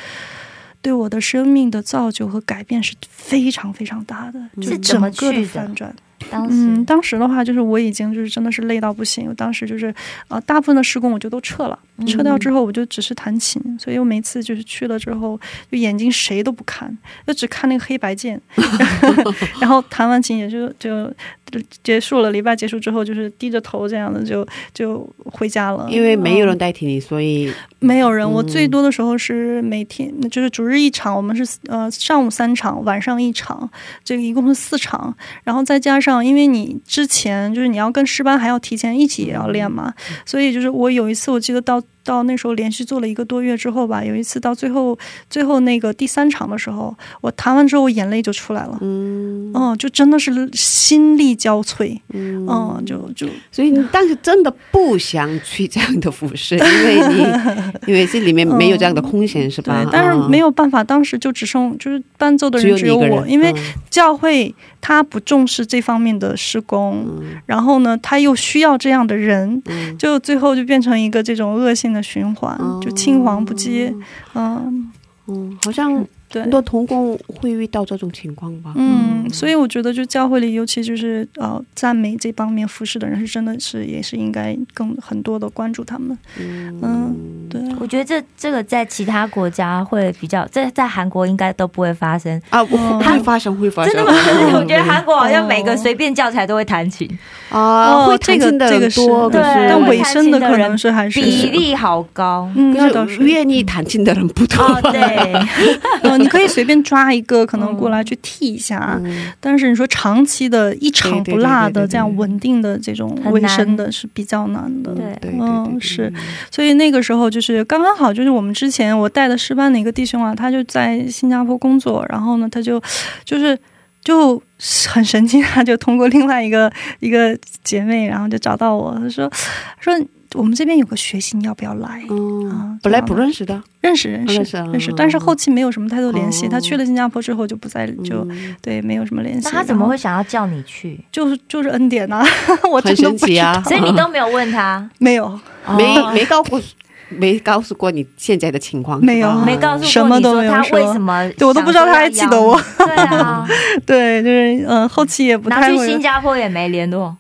对我的生命的造就和改变是非常非常大的，就是整个的去的反转。当时。嗯，当时的话就是我已经就是真的是累到不行，我当时就是呃大部分的施工我就都撤了，嗯。撤掉之后我就只是弹琴，所以我每次就是去了之后就眼睛谁都不看，就只看那个黑白键 然后弹完琴也就就就结束了，礼拜结束之后就是低着头这样的就就回家了，因为没有人嗯代替你，所以没有人，我嗯最多的时候是每天就是主日一场，我们是呃上午三场，晚上一场，这个一共是四场，然后再加上因为你之前就是你要跟师班还要提前一起也要练嘛，所以就是我有一次我记得到到那时候连续做了一个多月之后吧，有一次到最后最后那个第三场的时候，我弹完之后我眼泪就出来了，嗯。嗯，就真的是心力交瘁，嗯。嗯，就就所以你当时真的不想去这样的服饰，因为你 因为这里面没有这样的空闲，是吧？对，但是没有有办法，当时就只剩就是伴奏的人只有我，因为嗯。教会他不重视这方面的施工，嗯。然后呢，他又需要这样的人，嗯。就最后就变成一个这种恶性的循环，就青黄不接。嗯，嗯，好像对很，多童工会遇到这种情况吧？嗯，所以我觉得就教会里，尤其就是呃赞美这方面服饰的人，是真的是也是应该更很多的关注他们。嗯，对，我觉得这这个在其他国家会比较，在在韩国应该都不会发生。啊，我嗯会发生，会发生。真的吗？我觉得韩国好像每个随便教材都会弹琴，啊，会这个弹琴的这个多，对但会尾声的可能是还是比例好高。嗯，那可倒是。是愿意弹琴的人不多。哦，对，嗯，你可以随便抓一个，可能过来去剃一下。嗯但是你说长期的一场不落对对对对对的这样稳定的这种卫生的是比较难的。嗯是所以那个时候就是刚刚好，就是我们之前我带的师班的一个弟兄啊，他就在新加坡工作，然后呢，他就就是就很神经，他就通过另外一个一个姐妹，然后就找到我，他说说我们这边有个学习，你要不要来？嗯啊，本来不认识的，认识认识认识啊认识，但是后期没有什么太多联系。哦他去了新加坡之后就不再就、嗯对没有什么联系。那他怎么会想要叫你去？就是就是恩典呐、我真很的不知神奇啊，所以你都没有问他，没有没哦没告诉没告诉过你现在的情况，没有没告诉什么过你说他都没有说为什么？对我都不知道他还记得我。对啊，对，就是嗯、呃后期也不拿去太会新加坡也没联络。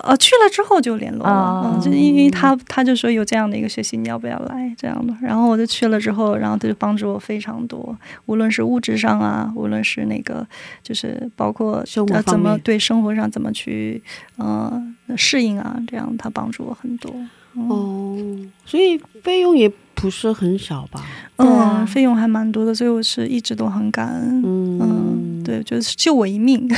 呃，去了之后就联络了，哦嗯，就因为他他就说有这样的一个学习，你要不要来这样的？然后我就去了之后，然后他就帮助我非常多，无论是物质上啊，无论是那个就是包括生活呃怎么对生活上怎么去呃适应啊，这样他帮助我很多。嗯哦，所以费用也不是很少吧？嗯，费用还蛮多的，所以我是一直都很感恩。嗯嗯，对，就是救我一命，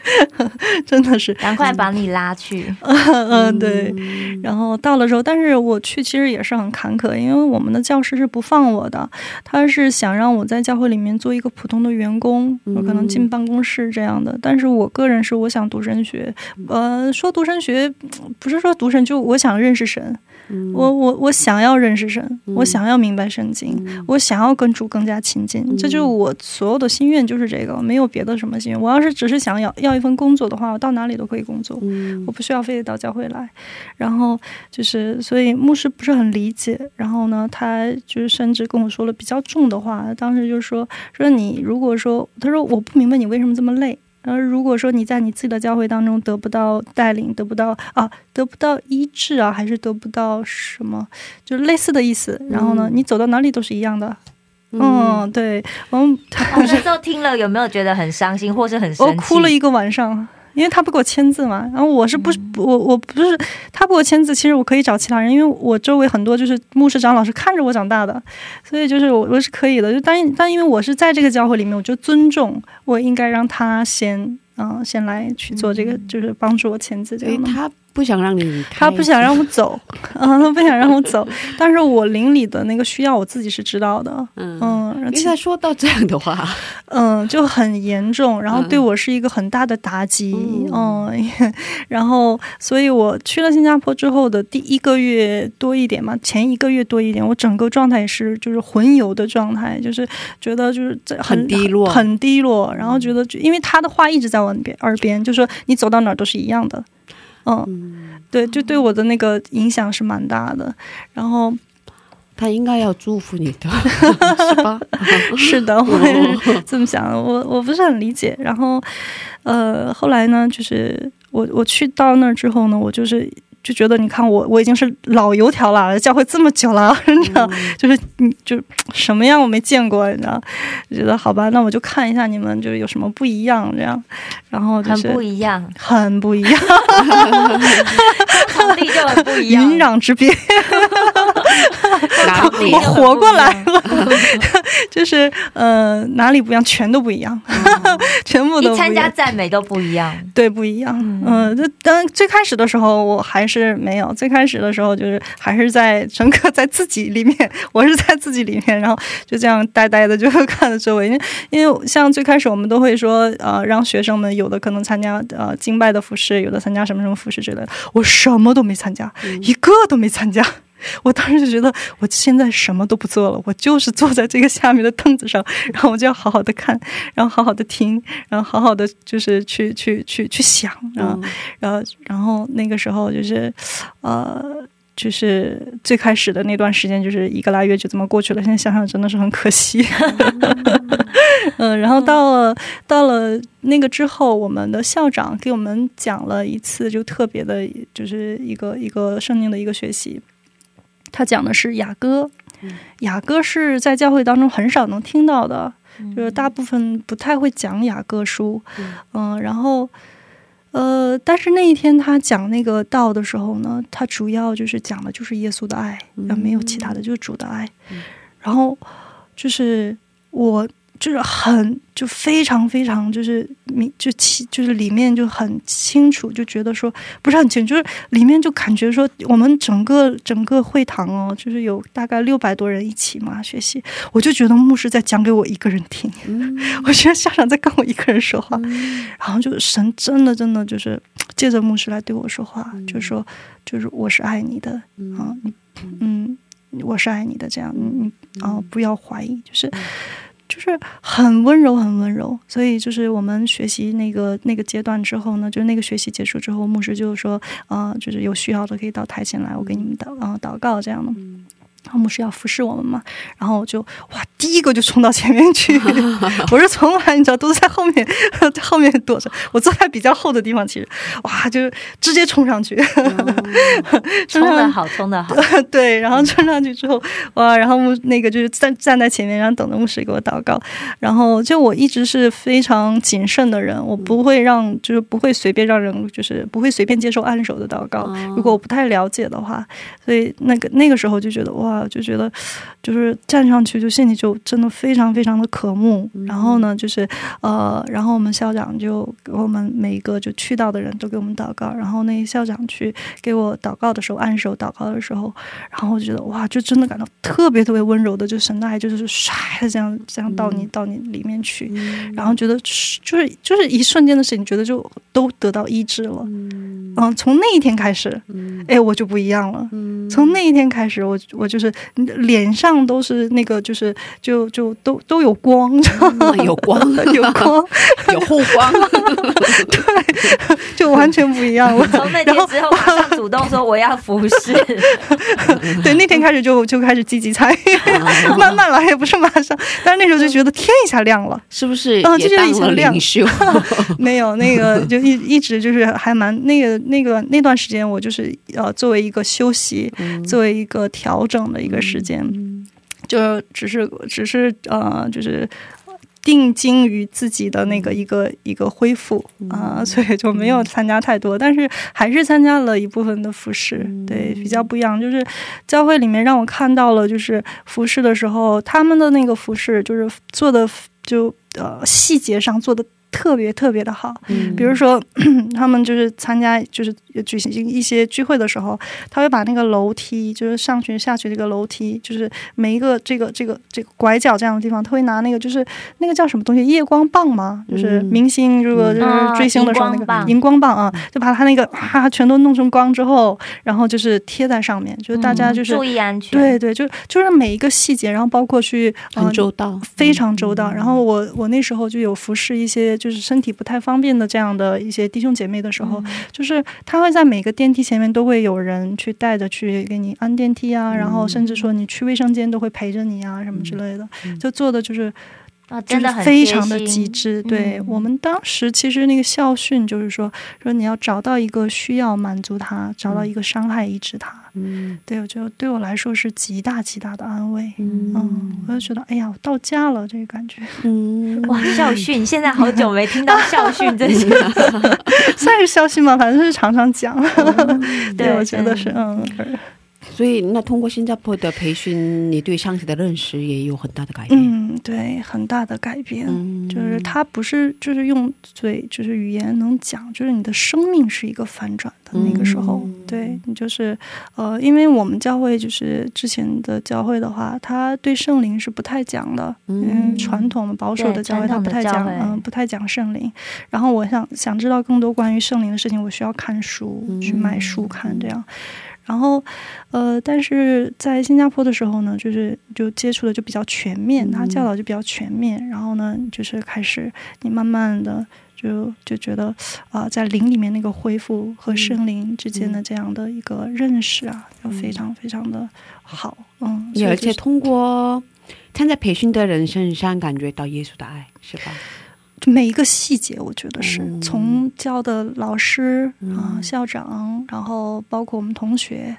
真的是，赶快把你拉去，嗯，对。然后到了之后，但是我去其实也是很坎坷，因为我们的教师是不放我的，他是想让我在教会里面做一个普通的员工，我可能进办公室这样的。但是我个人是我想读神学，呃，说读神学嗯不是说读神，就我想认识神，我我我想要认识神，我想要明白圣经，我想要跟主更加亲近，这就是我所有的心愿，就是这个，没有别的什么心愿。我要是只是想要要一份工作的话，我到哪里都可以工作。嗯我不需要非得到教会来，然后就是，所以牧师不是很理解，然后呢，他就是甚至跟我说了比较重的话，当时就说说你如果说，他说我不明白你为什么这么累。然后如果说你在你自己的教会当中得不到带领，得不到啊，得不到医治啊，还是得不到什么，就类似的意思。然后呢，你走到哪里都是一样的。嗯，对，我们哦那时候听了有没有觉得很伤心，或是很？我哭了一个晚上，因为他不给我签字嘛。然后我是不是嗯我我不是他不给我签字，其实我可以找其他人，因为我周围很多就是牧师长老是看着我长大的，所以就是我我是可以的。就但但因为我是在这个教会里面，我就尊重，我应该让他先嗯、先来去做这个，就是帮助我签字这样的。所以他不想让你离开，他不想让我走，嗯，他不想让我走，但是我邻里的那个需要我自己是知道的，嗯。嗯，而因为且他说到这样的话，嗯，就很严重，然后对我是一个很大的打击，嗯，然后所以我去了新加坡之后的第一个月多一点嘛，前一个月多一点，我整个状态是就是魂游的状态，就是觉得就是在很低落。很低落，然后觉得就因为他的话一直在我耳边耳边，就说你走到哪儿都是一样的，嗯，对，就对我的那个影响是蛮大的，然后。他应该要祝福你的，是吧？是的，我也是这么想的。我我不是很理解。然后，呃，后来呢，就是我我去到那儿之后呢，我就是就觉得，你看我我已经是老油条了，教会这么久了，你知道，就是你就什么样我没见过，你知道，就觉得好吧，那我就看一下你们就是有什么不一样这样。然后就是很不一样，很不一样，场地就很不一样。云壤之别。我活过来了，就是呃哪里不一样，全都不一样，全部都参加样。赞美都不一样。对，不一样。嗯嗯，这当然最开始的时候我还是没有，最开始的时候就是还是在乘客在自己里面，我是在自己里面，然后就这样呆呆的就 看着周围，因为因为像最开始我们都会说，呃，让学生们有的可能参加呃敬拜的服饰，有的参加什么什么服饰之类的，我什么都没参加，一个都没参加。我当时就觉得，我现在什么都不做了，我就是坐在这个下面的凳子上，然后我就要好好的看，然后好好的听，然后好好的就是去去去去想，然后、然后然后那个时候就是，呃。就是最开始的那段时间，就是一个来月就这么过去了。现在想想真的是很可惜。嗯，然后到了到了那个之后，我们的校长给我们讲了一次就特别的，就是一个一个圣经的一个学习。他讲的是雅歌，雅歌是在教会当中很少能听到的，就是大部分不太会讲雅歌书。嗯，然后呃，但是那一天他讲那个道的时候呢，他主要就是讲的就是耶稣的爱，嗯。没有其他的，就是主的爱。然后就是我就是很就非常非常就是明就清就是里面就很清楚，就觉得说不是很清楚，就是里面就感觉说我们整个整个会堂哦，就是有大概六百多人一起嘛学习，我就觉得牧师在讲给我一个人听，我觉得校长在跟我一个人说话，然后就神真的真的就是借着牧师来对我说话，就说就是我是爱你的啊，你嗯。我是爱你的，这样你你啊、不要怀疑，就是就是很温柔，很温柔。所以就是我们学习那个那个阶段之后呢，就那个学习结束之后，牧师就说啊、就是有需要的可以到台前来，我给你们祷啊、祷告这样的。然后牧师要服侍我们嘛，然后我就哇，第一个就冲到前面去。我是从来你知道都是在后面在 后面躲着，我坐在比较后的地方，其实。哇，就是直接冲上去，冲的好，冲的好，对，然后冲上去之后，哇，然后牧那个就是站站在前面，然后等着牧师给我祷告。然后就我一直是非常谨慎的人，我不会让就是不会随便让人就是不会随便接受按手的祷告。如果我不太了解的话，所以那个那个时候就觉得哇，就觉得就是站上去就心里就真的非常非常的渴慕。然后呢，就是呃，然后我们校长就给我们每一个就去到的人都给我们祷告。然后那校长去给我祷告的时候，按手祷告的时候，然后我就觉得哇，就真的感到特别特别温柔的，就神的爱就是唰的这样这样到你、到你里面去，然后觉得就是就是一瞬间的事情，觉得就都得到医治了。嗯，从那一天开始，哎，我就不一样了。从那一天开始，我我就是脸上都是那个，就是就就都都有光？有光，有光，有后光，对，就完全不一样了。从那天之后，马上主动说我要服侍。对，那天开始就就开始积极参与，慢慢来，也不是马上。但是那时候就觉得天一下亮了，是不是？嗯，就觉得一下亮，没有那个就一一直就是还蛮那个那个那段时间，我就是呃作为一个休息，作为一个调整的一个时间，就只是只是呃就是。定睛于自己的那个一个一个恢复啊、所以就没有参加太多，但是还是参加了一部分的服饰，对，比较不一样。就是教会里面让我看到了，就是服饰的时候，他们的那个服饰就是做的就呃细节上做的特别特别的好，比如说 他们就是参加就是举行一些聚会的时候，他会把那个楼梯，就是上去下去这个楼梯，就是每一个这个这个这个拐角这样的地方，他会拿那个就是那个叫什么东西，夜光棒吗？就是明星如果就是啊追星的时候那个荧光棒啊，就把他那个 啊全都弄成光之后，然后就是贴在上面，就是大家就是。注意安全。对对，就就是每一个细节，然后包括去呃很周到，非常周到。然后我我那时候就有服侍一些就是身体不太方便的这样的一些弟兄姐妹的时候，就是他会在每个电梯前面都会有人去带着去给你安电梯啊，然后甚至说你去卫生间都会陪着你啊什么之类的，就做的就是啊，就是真的很非常的极致。对、嗯我们当时其实那个校训就是说说你要找到一个需要满足他，找到一个伤害医治他。嗯对我觉得对我来说是极大极大的安慰。嗯嗯，我就觉得，哎呀，我到家了，这个感觉。嗯，哇，校训，现在好久没听到校训这 些。算是校训吗？反正是常常讲。对，对我觉得是，嗯，所以那通过新加坡的培训，你对上帝的认识也有很大的改变。嗯，对，很大的改变。嗯就是它不是就是用嘴就是语言能讲，就是你的生命是一个反转的那个时候，嗯对你就是呃，因为我们教会就是之前的教会的话，他对圣灵是不太讲的，嗯嗯，传统的保守的教会他不太讲，嗯，不太讲圣灵。然后我想想知道更多关于圣灵的事情，我需要看书，去买书看这样。然后，呃，但是在新加坡的时候呢，就是就接触的就比较全面，他教导就比较全面。然后呢，就是开始你慢慢的就就觉得啊、在灵里面那个恢复和圣灵之间的这样的一个认识啊，就非常非常的好。嗯，而且通过参加培训的人身上感觉到耶稣的爱，是吧？就每一个细节，我觉得是、嗯。从教的老师啊、嗯校长，然后包括我们同学，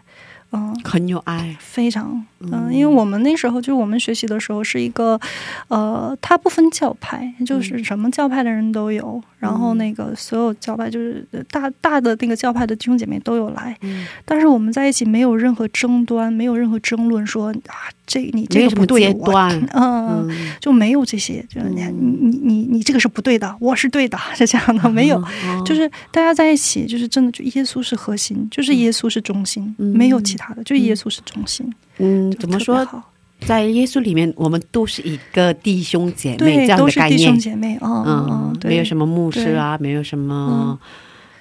嗯、很有爱，非常嗯、因为我们那时候就我们学习的时候是一个，呃，它不分教派，就是什么教派的人都有，然后那个所有教派就是呃大大的那个教派的弟兄姐妹都有来，嗯。但是我们在一起没有任何争端，没有任何争论说啊，这你这个不对，我阶段，嗯。嗯，就没有这些，就是你嗯。你你你你这个是不对的，我是对的，是这样的，没有，哦就是大家在一起，就是真的就耶稣是核心，就是耶稣是中心，嗯。没有其他的，就耶稣是中心。嗯，怎么说？在耶稣里面，我们都是一个弟兄姐妹这，样的概念是弟兄，姐妹，嗯嗯嗯，没有什么牧师啊，没有什么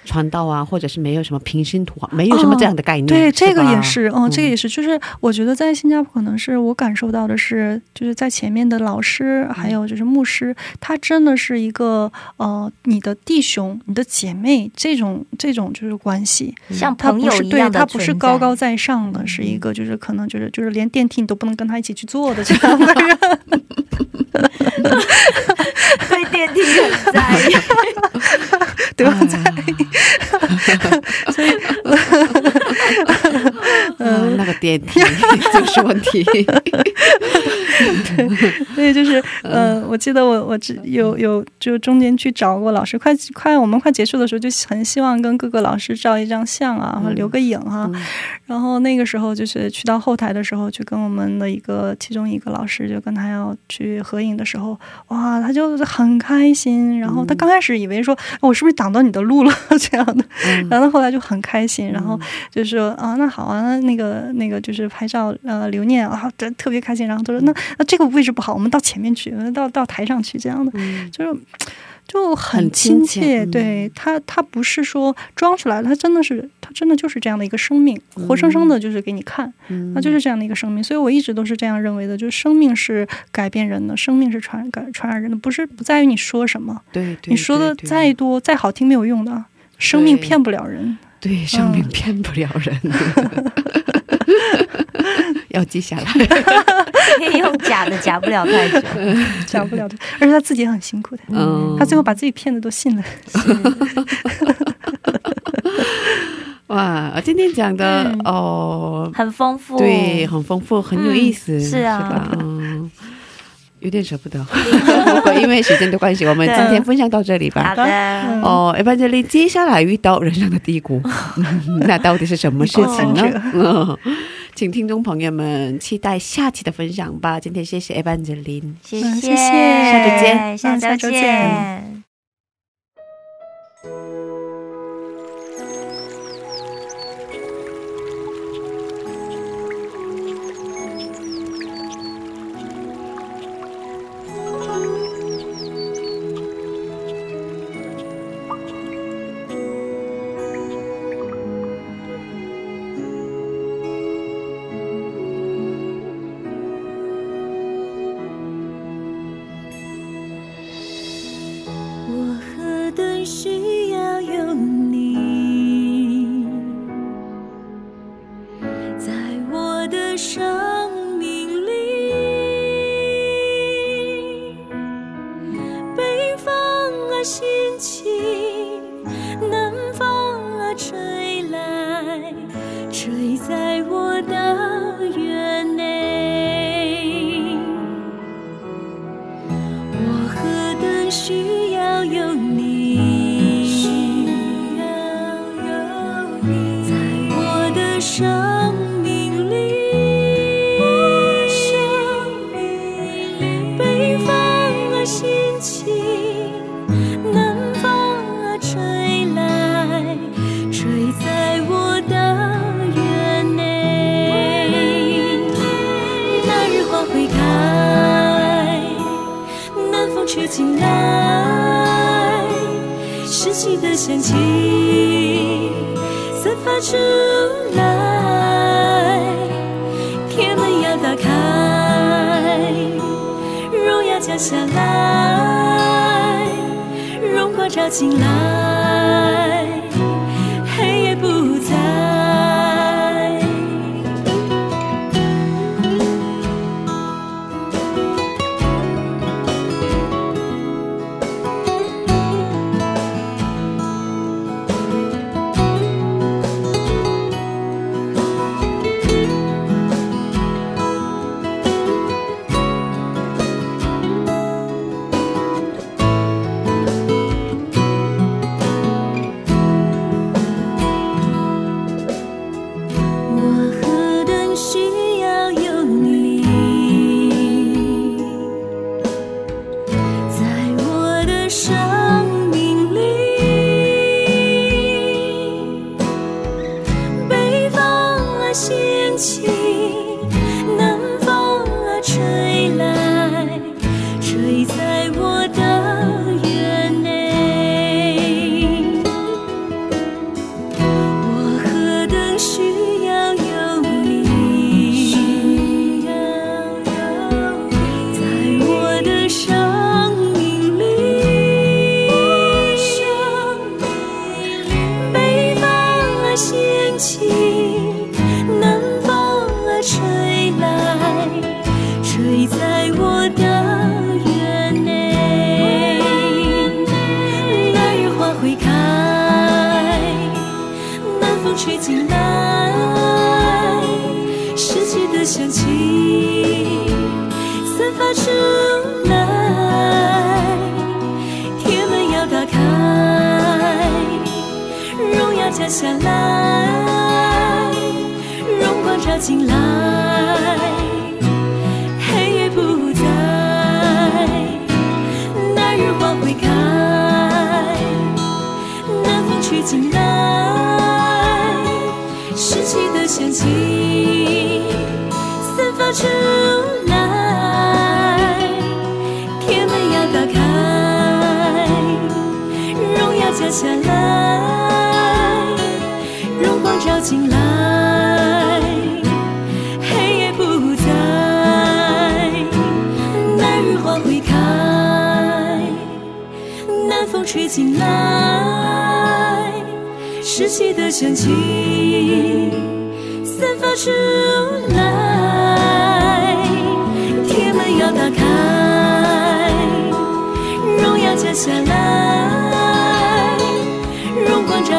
传道啊，或者是没有什么平行图啊，没有什么这样的概念。对，这个也是，嗯，这个嗯也是，就是我觉得在新加坡，可能是我感受到的是，就是在前面的老师，还有就是牧师，他真的是一个呃，你的弟兄、你的姐妹这种这种就是关系，像朋友一样的他不是高高在上的，是一个就是可能就是就是连电梯你都不能跟他一起去坐的这 样的人，对电梯很在意。对吧？嗯，那个电梯 就是问题。所以就是嗯呃，我记得我我只有有就中间去找过老师，快快我们快结束的时候，就很希望跟各个老师照一张相啊，或者留个影啊。嗯然后那个时候就是去到后台的时候，去跟我们的一个其中一个老师就跟他要去合影的时候，哇，他就很开心。然后他刚开始以为说、哦我是不是挡到你的路了 这样的，嗯然后后来就很开心，然后就说啊，那好啊，那那个那个就是拍照呃留念啊，真特别开心。然后他说那那这个位置不好，我们到前面去，到到台上去这样的，就是。就很很亲亲切对他，他不是说装出来的，他真的是，他真的就是这样的一个生命，活生生的，就是给你看，嗯他就是这样的一个生命。所以我一直都是这样认为的，就是生命是改变人的，生命是传感传染人的，不是不在于你说什么，你说的再多再好听没有用的，生命骗不了人。对，生命嗯骗不了人，要记下来。可以用假的，假不了太久。讲不了的，而且他自己也很辛苦的，嗯，他最后把自己骗的都信了。哇，今天讲的、嗯哦，很丰富，对，很丰富，很有意思，嗯是啊吧？嗯，有点舍不得，不过因为时间的关系，我们 今天分享到这里吧。好。的，嗯哦，一般这里接下来遇到人生的低谷，那到底是什么事情呢？嗯，请听众朋友们期待下期的分享吧。今天谢谢 e e n 谢。嗯谢谢。下周见。下嗯下周周见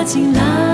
进来，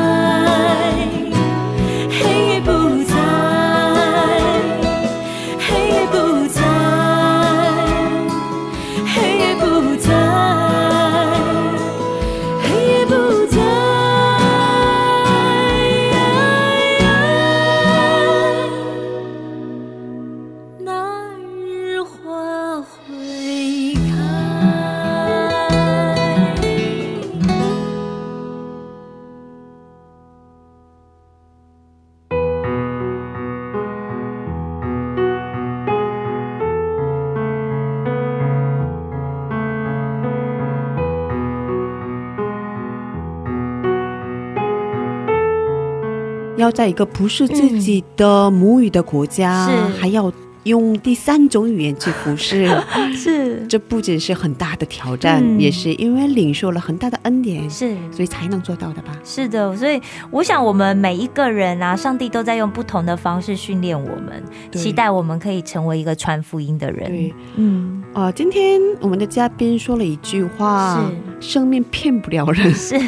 一个不是自己的母语的国家，嗯是。还要用第三种语言去服侍，是。这不仅是很大的挑战，嗯。也是因为领受了很大的恩典，是。所以才能做到的吧？是的，所以我想，我们每一个人啊，上帝都在用不同的方式训练我们，期待我们可以成为一个传福音的人。对，嗯，呃，今天我们的嘉宾说了一句话：“是。生命骗不了人。是，”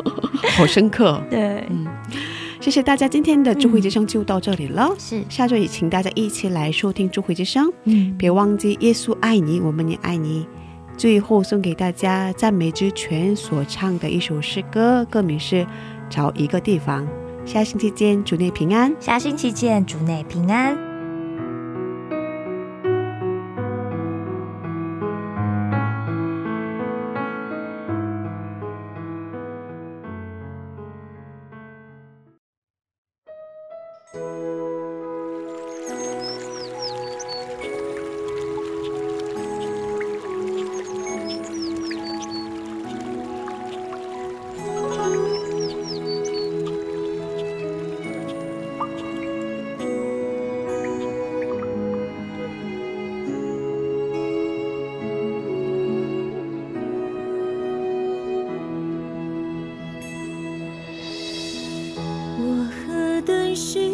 好深刻。对，嗯，谢谢大家，今天的智慧之声就到这里了。是，下周也请大家一起来收听智慧之声，嗯，别忘记耶稣爱你，我们也爱你。最后送给大家赞美之泉所唱的一首诗歌，歌名是《找一个地方》。下星期见，主内平安。下星期见，主内平安。何